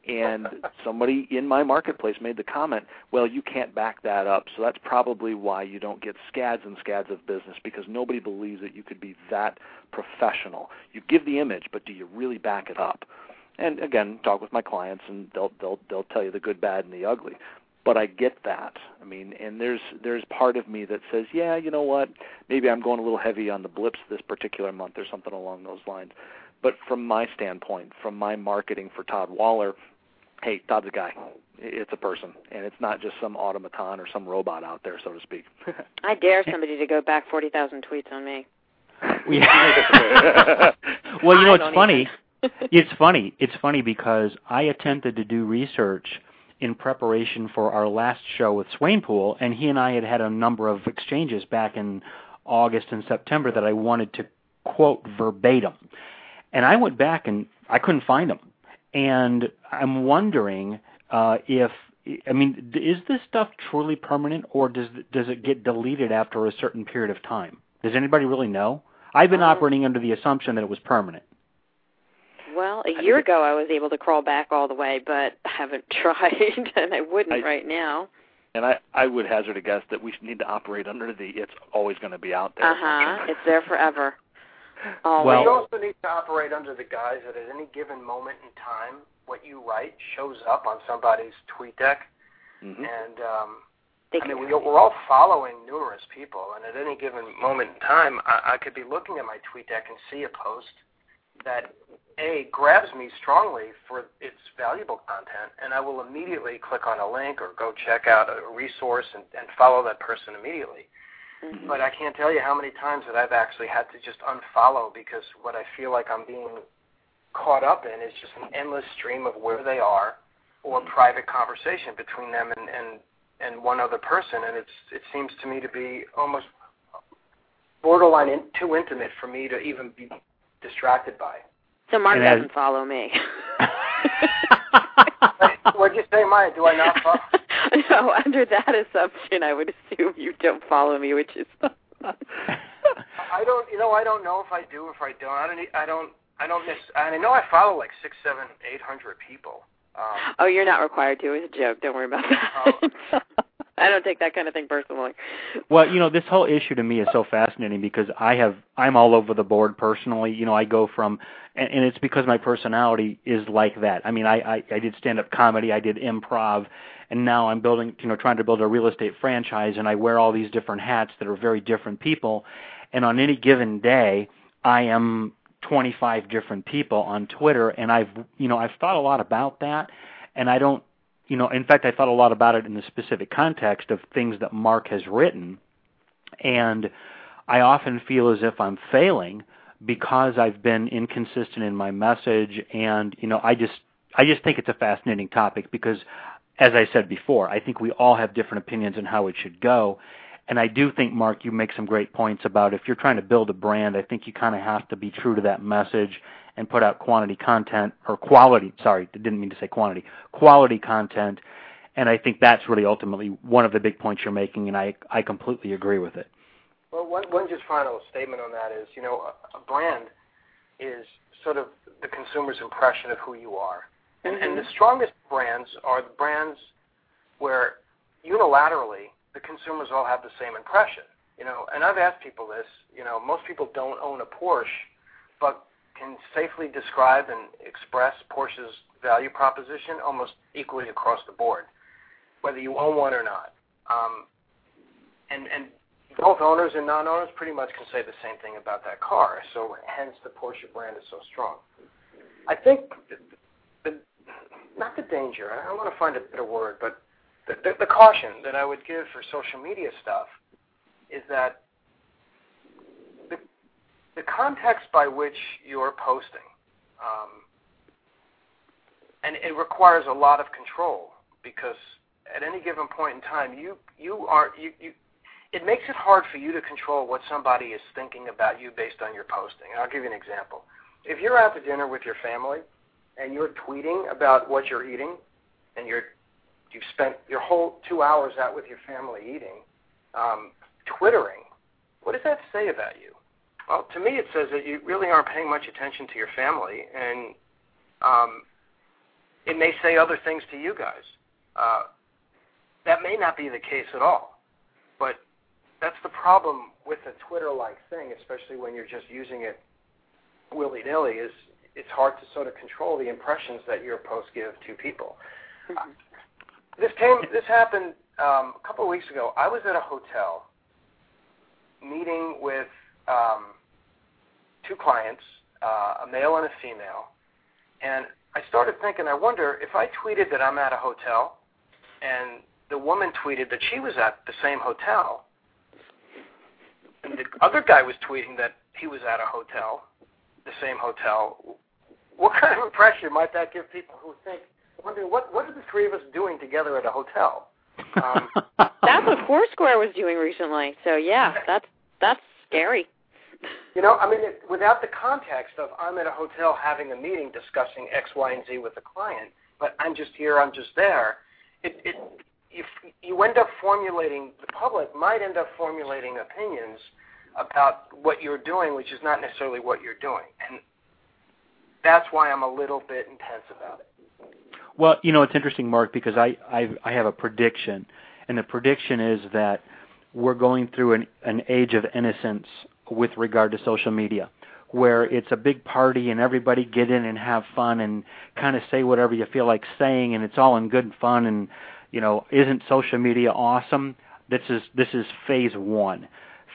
And somebody in my marketplace made the comment, well, you can't back that up, so that's probably why you don't get scads and scads of business because nobody believes that you could be that professional. You give the image, but do you really back it up? And again, talk with my clients, and they'll they'll they'll tell you the good, bad, and the ugly. But I get that. I mean, and there's there's part of me that says, yeah, you know what? Maybe I'm going a little heavy on the blips this particular month, or something along those lines. But from my standpoint, from my marketing for Todd Waller, hey, Todd's a guy. It's a person, and it's not just some automaton or some robot out there, so to speak. I dare somebody to go back 40,000 tweets on me. Well, you know, I it's don't funny. It's funny. It's funny because I attempted to do research in preparation for our last show with Swanepoel, and he and I had had a number of exchanges back in August and September that I wanted to quote verbatim. And I went back and I couldn't find them. And I'm wondering uh, if I mean, is this stuff truly permanent, or does does it get deleted after a certain period of time? Does anybody really know? I've been Um, operating under the assumption that it was permanent. Well, a year ago I was able to crawl back all the way, but I haven't tried, and I wouldn't I- right now. and I, I would hazard a guess that we need to operate under the it's always going to be out there. Uh huh. It's there forever. Always. Well- you also need to operate under the guise that at any given moment in time, what you write shows up on somebody's TweetDeck, Mhm. and um, I mean, we, we're all following numerous people, and at any given moment in time, I, I could be looking at my TweetDeck and see a post that a grabs me strongly for its valuable content, and I will immediately click on a link or go check out a resource and, and follow that person immediately. Mhm. But I can't tell you how many times that I've actually had to just unfollow because what I feel like I'm being caught up in is just an endless stream of where they are or private conversation between them and, and, and one other person, and it's it seems to me to be almost borderline in, too intimate for me to even be distracted by. So Mark And doesn't follow me. What'd you say, Maya? Do I not follow? no, under that assumption, I would assume you don't follow me, which is. I don't, you know, I don't know if I do, or if I don't. I don't, I don't, I don't miss. And I know I follow like six, seven, eight hundred people. Um, oh, you're not required to. It's a joke. Don't worry about that. Oh. I don't take that kind of thing personally. Well, you know, this whole issue to me is so fascinating because I have I'm all over the board personally. You know, I go from and, and it's because my personality is like that. I mean, I I, I did stand up comedy, I did improv, and now I'm building, you know, trying to build a real estate franchise and I wear all these different hats that are very different people. And on any given day, I am 25 different people on Twitter and I've, you know, I've thought a lot about that and I don't you know, in fact, I thought a lot about it in the specific context of things that Marc has written, and I often feel as if I'm failing because I've been inconsistent in my message, and you know, I just I just think it's a fascinating topic because, as I said before, I think we all have different opinions on how it should go. And I do think, Marc, you make some great points about if you're trying to build a brand, I think you kind of have to be true to that message and put out quantity content or quality. Sorry, didn't mean to say quantity. Quality content, and I think that's really ultimately one of the big points you're making, and I I completely agree with it. Well, one one just final statement on that is, you know, a, a brand is sort of the consumer's impression of who you are, and, mm-hmm. and the strongest brands are the brands where unilaterally the consumers all have the same impression. You know, and I've asked people this. You know, most people don't own a Porsche, but can safely describe and express Porsche's value proposition almost equally across the board, whether you own one or not. Um, and and both owners and non-owners pretty much can say the same thing about that car. So hence the Porsche brand is so strong. I think the, the not the danger. I want to find a better word, but the, the, the caution that I would give for social media stuff is that the context by which you're posting, um, and it requires a lot of control because at any given point in time, you you are you, you it makes it hard for you to control what somebody is thinking about you based on your posting. And I'll give you an example. If you're out to dinner with your family and you're tweeting about what you're eating, and you're you've spent your whole two hours out with your family eating, um, twittering, what does that say about you? Well, to me, it says that you really aren't paying much attention to your family, and um, it may say other things to you guys. Uh, that may not be the case at all, but that's the problem with a Twitter-like thing, especially when you're just using it willy-nilly. Is it's hard to sort of control the impressions that your posts give to people. Mm-hmm. This came. This happened um, a couple of weeks ago. I was at a hotel meeting with um, two clients, uh, a male and a female, and I started thinking, I wonder if I tweeted that I'm at a hotel, and the woman tweeted that she was at the same hotel, and the other guy was tweeting that he was at a hotel, the same hotel. What kind of impression might that give people who think, wondering what what are the three of us doing together at a hotel? Um, that's what Foursquare was doing recently. So yeah, that's that's scary. You know, I mean, it, without the context of I'm at a hotel having a meeting discussing X, Y, and Z with a client, but I'm just here, I'm just there. It, it, you, you end up formulating. The public might end up formulating opinions about what you're doing, which is not necessarily what you're doing, and that's why I'm a little bit intense about it. Well, you know, it's interesting, Marc, because I I, I have a prediction, and the prediction is that we're going through an, an age of innocence with regard to social media where it's a big party and everybody get in and have fun and kind of say whatever you feel like saying and it's all in good fun and you know isn't social media awesome? This is this is phase 1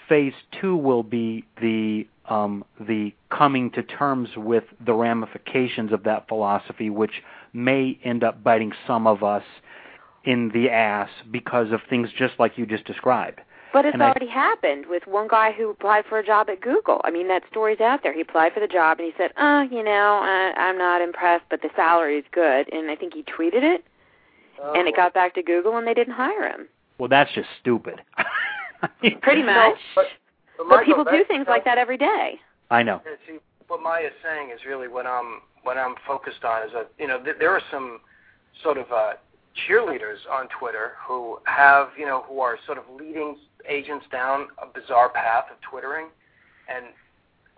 phase 2 will be the um, the coming to terms with the ramifications of that philosophy which may end up biting some of us in the ass because of things just like you just described but it's and already I, happened with one guy who applied for a job at Google. I mean, that story's out there. He applied for the job and he said, "Uh, you know, I, I'm not impressed, but the salary is good." And I think he tweeted it, oh. and it got back to Google, and they didn't hire him. Well, that's just stupid. Pretty much. No, but, but, but people do things like that every day. I know. See, what Maya's saying is really what I'm what I'm focused on is that you know th- there are some sort of uh, cheerleaders on Twitter who have you know who are sort of leading agents down a bizarre path of twittering, and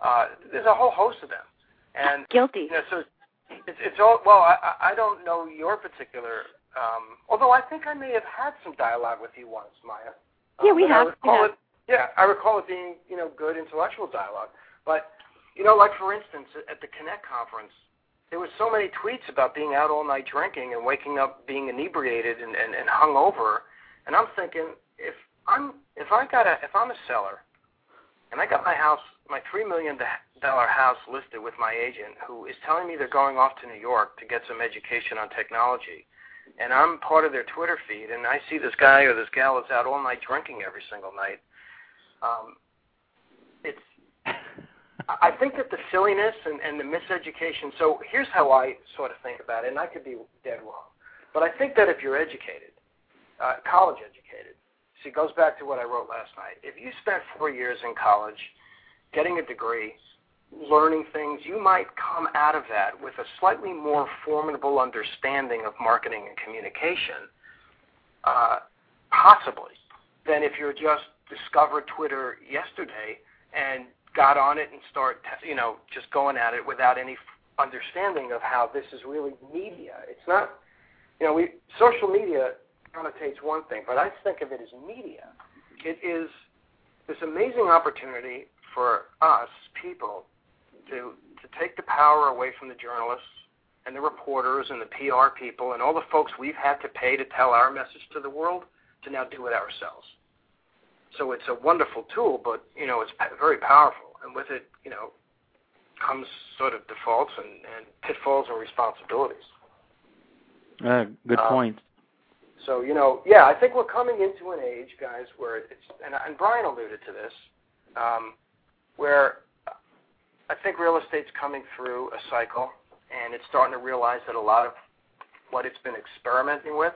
uh, there's a whole host of them. And Guilty. you know, so it's it's all well. I I don't know your particular. Um, although I think I may have had some dialogue with you once, Maya. Um, Yeah, we have, I recall yeah. it. Yeah, I recall it being you know good intellectual dialogue. But you know, like for instance, at the Connect conference, there was so many tweets about being out all night drinking and waking up being inebriated and and, and hungover. And I'm thinking, if I'm if I got a if I'm a seller, and I got my house my three million dollar house listed with my agent, who is telling me they're going off to New York to get some education on technology, and I'm part of their Twitter feed, and I see this guy or this gal is out all night drinking every single night. Um, it's I think that the silliness and, and the miseducation. So here's how I sort of think about it, and I could be dead wrong, but I think that if you're educated, uh, college educated, see, it goes back to what I wrote last night. If you spent four years in college, getting a degree, learning things, you might come out of that with a slightly more formidable understanding of marketing and communication, uh, possibly, than if you're just discovered Twitter yesterday and got on it and start, you know, just going at it without any understanding of how this is really media. It's not, you know, we social media connotates one thing, but I think of it as media. It is this amazing opportunity for us people to to take the power away from the journalists and the reporters and the PR people and all the folks we've had to pay to tell our message to the world to now do it ourselves. So it's a wonderful tool, but you know it's very powerful, and with it, you know, comes sort of defaults and, and pitfalls and responsibilities. Uh, good Um, point. So you know, yeah, I think we're coming into an age, guys, where it's and, and Brian alluded to this, um, where I think real estate's coming through a cycle, and it's starting to realize that a lot of what it's been experimenting with,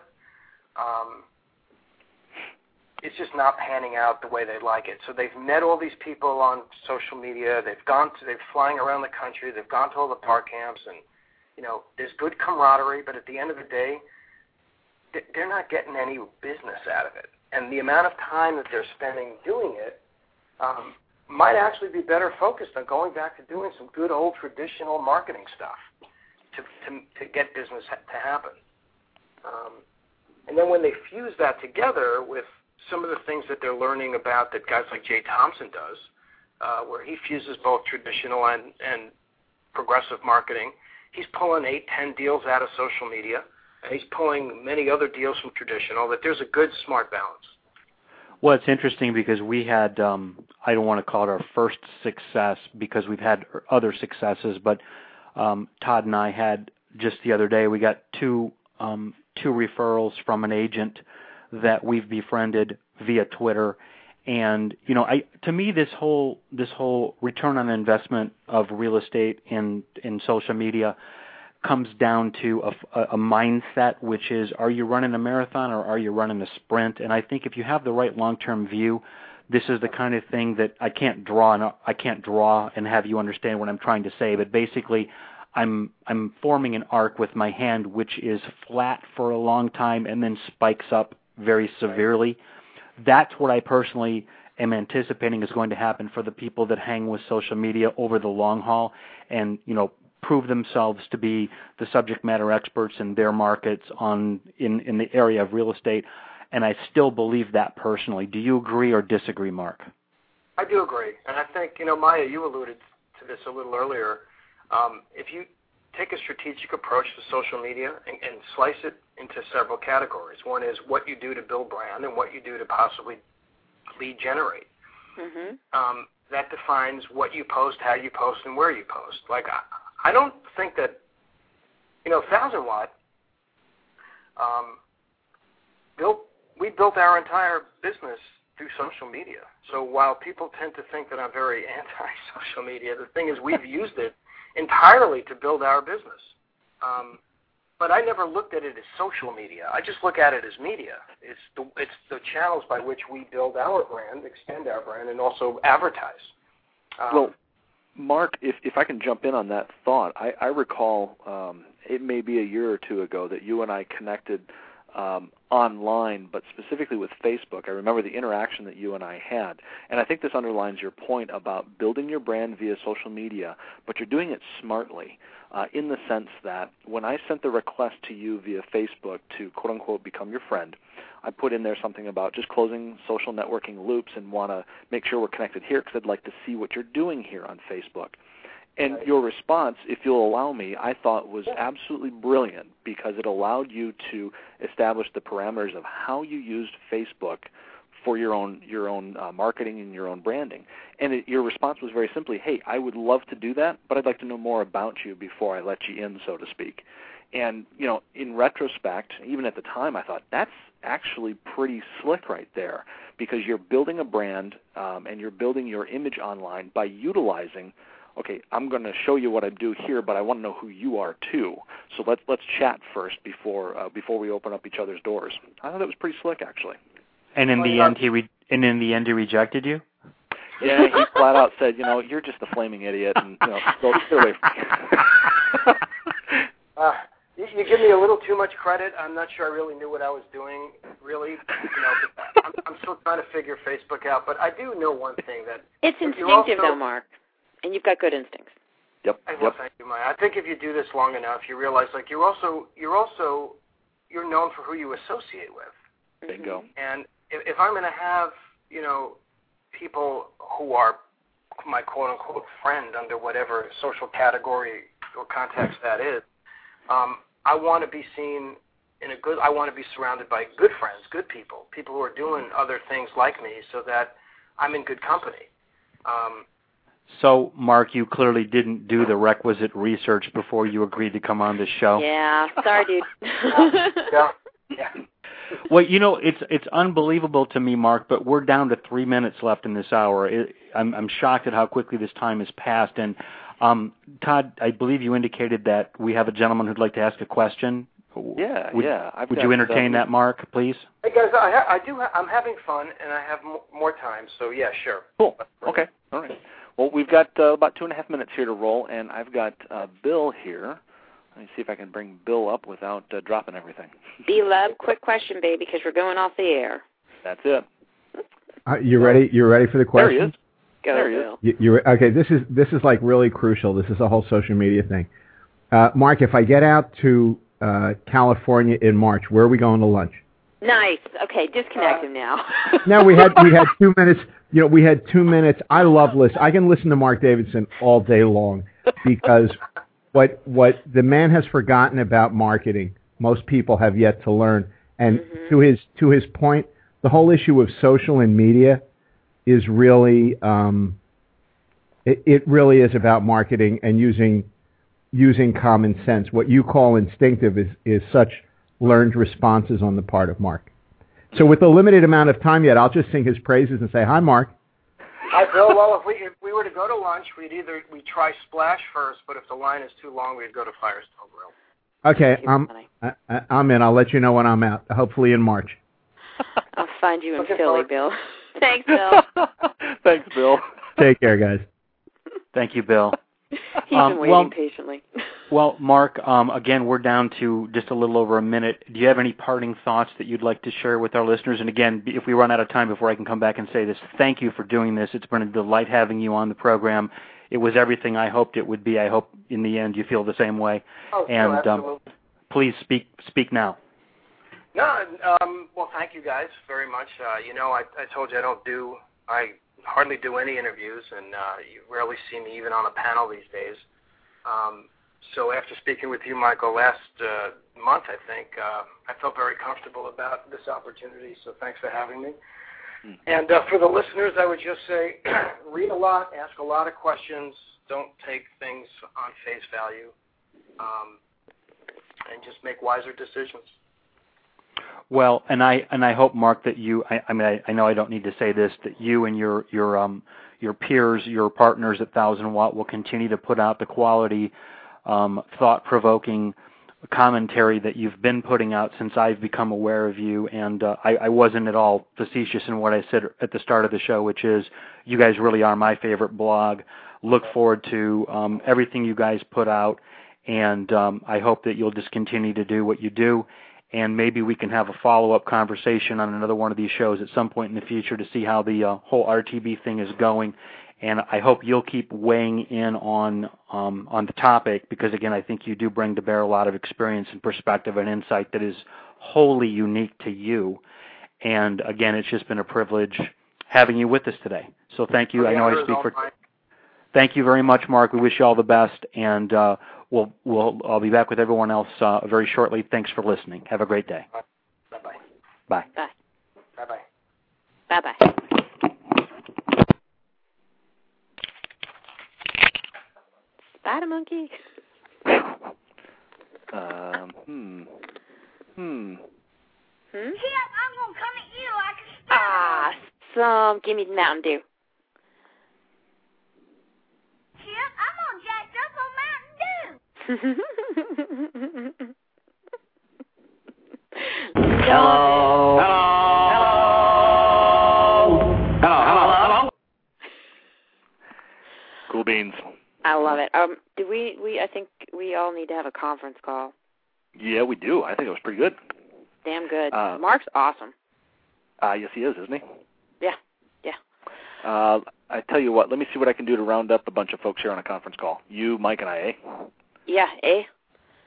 um, it's just not panning out the way they like it. So they've met all these people on social media. They've gone to, they're flying around the country. They've gone to all the BarCamps, and you know, there's good camaraderie. But at the end of the day, they're not getting any business out of it. And the amount of time that they're spending doing it um, might actually be better focused on going back to doing some good old traditional marketing stuff to to, to get business to happen. Um, and then when they fuse that together with some of the things that they're learning about that guys like Jay Thompson does, uh, where he fuses both traditional and, and progressive marketing, he's pulling eight, ten deals out of social media, and he's pulling many other deals from traditional. That there's a good, smart balance. Well, it's interesting because we had, um, I don't want to call it our first success because we've had other successes, but um, Todd and I had just the other day, we got two um, two referrals from an agent that we've befriended via Twitter. And you know, I to me this whole this whole return on investment of real estate in in social media comes down to a, a mindset, which is are you running a marathon or are you running a sprint? And I think if you have the right long-term view, this is the kind of thing that I can't draw and I can't draw and have you understand what I'm trying to say. But basically, I'm I'm forming an arc with my hand, which is flat for a long time and then spikes up very severely. That's what I personally am anticipating is going to happen for the people that hang with social media over the long haul and you know prove themselves to be the subject matter experts in their markets on in in the area of real estate and I still believe that personally. Do you agree or disagree, Marc? I do agree, and I think you know Maya, you alluded to this a little earlier. Um, if you take a strategic approach to social media and, and slice it into several categories, one is what you do to build brand and what you do to possibly lead generate. Mm-hmm. Um, that defines what you post, how you post, and where you post. Like I, I don't think that you know Thousand Watt um, built. We built our entire business through social media. So while people tend to think that I'm very anti-social media, the thing is we've used it entirely to build our business. Um, but I never looked at it as social media. I just look at it as media. It's the it's the channels by which we build our brand, extend our brand, and also advertise. Um, Well, Marc, if if I can jump in on that thought, I, I recall um, it may be a year or two ago that you and I connected um, online, but specifically with Facebook. I remember the interaction that you and I had, and I think this underlines your point about building your brand via social media, but you're doing it smartly. Uh, in the sense that when I sent the request to you via Facebook to quote unquote become your friend, I put in there something about just closing social networking loops and want to make sure we're connected here because I'd like to see what you're doing here on Facebook. And your response, if you'll allow me, I thought was absolutely brilliant because it allowed you to establish the parameters of how you used Facebook for your own your own uh, marketing and your own branding. And it, your response was very simply, "Hey, I would love to do that, but I'd like to know more about you before I let you in, so to speak." And you know, in retrospect, even at the time, I thought that's actually pretty slick right there because you're building a brand um, and you're building your image online by utilizing okay, I'm going to show you what I do here, but I want to know who you are too. So let's let's chat first before uh, before we open up each other's doors. I thought that was pretty slick, actually. And in the end, he re- and in the end, he rejected you. Yeah, he flat out said, you know, you're just a flaming idiot, and you know, go get away from me. uh, you, you give me a little too much credit. I'm not sure I really knew what I was doing. Really, you know, I'm, I'm still trying to figure Facebook out. But I do know one thing that it's instinctive, also, though, Marc and you've got good instincts. Yep. I, well, yep. thank you, Maya. I think if you do this long enough, you realize like you're also you're also you're known for who you associate with. Bingo. And if, if I'm going to have you know people who are my quote unquote friend under whatever social category or context that is, um, I want to be seen in a good. I want to be surrounded by good friends, good people, people who are doing other things like me, so that I'm in good company. Um, so, Marc, you clearly didn't do the requisite research before you agreed to come on this show. Yeah, sorry, dude. yeah. yeah. Well, you know, it's it's unbelievable to me, Marc, but we're down to three minutes left in this hour. It, I'm I'm shocked at how quickly this time has passed. And um, Todd, I believe you indicated that we have a gentleman who'd like to ask a question. Yeah, would, yeah. I've would you entertain that, Marc, please? Hey guys, I, ha- I do. Ha- I'm having fun, and I have m- more time. So yeah, sure. Cool. Okay. All right. Well, we've got uh, about two and a half minutes here to roll, and I've got uh, Bill here. Let me see if I can bring Bill up without uh, dropping everything. B Love, quick question, baby, because we're going off the air. That's it. Uh, you ready? You ready for the question? There he is. Go, there he Bill. is. You, you okay? This is this is like really crucial. This is a whole social media thing. Uh, Marc, if I get out to uh, California in March, where are we going to lunch? Nice. Okay, disconnect him now. no, we had we had two minutes. You know, we had two minutes. I love listen. I can listen to Marc Davison all day long because what what the man has forgotten about marketing, most people have yet to learn. And Mhm. to his to his point, the whole issue of social and media is really um, it, it really is about marketing and using using common sense. What you call instinctive is is such learned responses on the part of Marc. So with the limited amount of time yet, I'll just sing his praises and say, "Hi, Marc." Hi, Bill. Well, if we if we were to go to lunch, we'd either we try Splash first, but if the line is too long, we'd go to Firestone Grill. Okay, I'm. I, I- I'm in. I'll let you know when I'm out. Hopefully in March. I'll find you in Looking Philly, forward- Bill. Thanks, Bill. Thanks, Bill. Take care, guys. Thank you, Bill. He's Um, been waiting well- patiently. Well, Marc, um, again, we're down to just a little over a minute. Do you have any parting thoughts that you'd like to share with our listeners? And again, if we run out of time before I can come back and say this, thank you for doing this. It's been a delight having you on the program. It was everything I hoped it would be. I hope in the end you feel the same way. Oh, And, no, um. Please speak speak now. No, um, well, thank you guys very much. Uh, you know, I, I told you I don't do, I hardly do any interviews, and uh, you rarely see me even on a panel these days. Um, so after speaking with you, Michael, last uh, month, I think, uh, I felt very comfortable about this opportunity. So thanks for having me. And uh, for the listeners, I would just say, read a lot, ask a lot of questions, don't take things on face value, um, and just make wiser decisions. Well, and I and I hope, Marc, that you. I, I mean, I, I know I don't need to say this. That you and your your um your peers, your partners at Thousand Watt will continue to put out the quality, um, thought-provoking commentary that you've been putting out since I've become aware of you. And uh, I, I wasn't at all facetious in what I said at the start of the show, which is you guys really are my favorite blog. Look forward to um, everything you guys put out. and um, I hope that you'll just continue to do what you do. And maybe we can have a follow-up conversation on another one of these shows at some point in the future to see how the uh, whole RTB thing is going. And I hope you'll keep weighing in on um, on the topic because again, I think you do bring to bear a lot of experience and perspective and insight that is wholly unique to you. And again, it's just been a privilege having you with us today. So thank you. I know I speak for. mine. Thank you very much, Marc. We wish you all the best, and uh, we'll we'll I'll be back with everyone else uh, very shortly. Thanks for listening. Have a great day. Bye bye. Bye. Bye bye. Bye bye. Spider monkey. Um, hmm. Hmm. Hmm? Chip, I'm gonna come at you like a Ah, some. Give me the Mountain Dew. Chip, I'm all jacked up on Mountain Dew. Hello. Cool beans. I love it. Um, do we? We I think we all need to have a conference call. Yeah, we do. I think it was pretty good. Damn good. Uh, Marc's awesome. Uh, yes, he is, isn't he? Yeah, yeah. Uh, I tell you what. Let me see what I can do to round up a bunch of folks here on a conference call. You, Mike, and I, eh? Yeah, eh?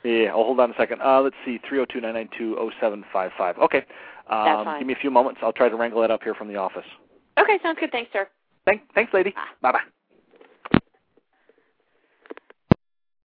Yeah. Oh, hold on a second. Uh, let's see. Three zero two nine nine two zero seven five five. Okay. Um, That's fine. Give me a few moments. I'll try to wrangle it up here from the office. Okay, sounds good. Thanks, sir. Thank, thanks, lady. Bye bye.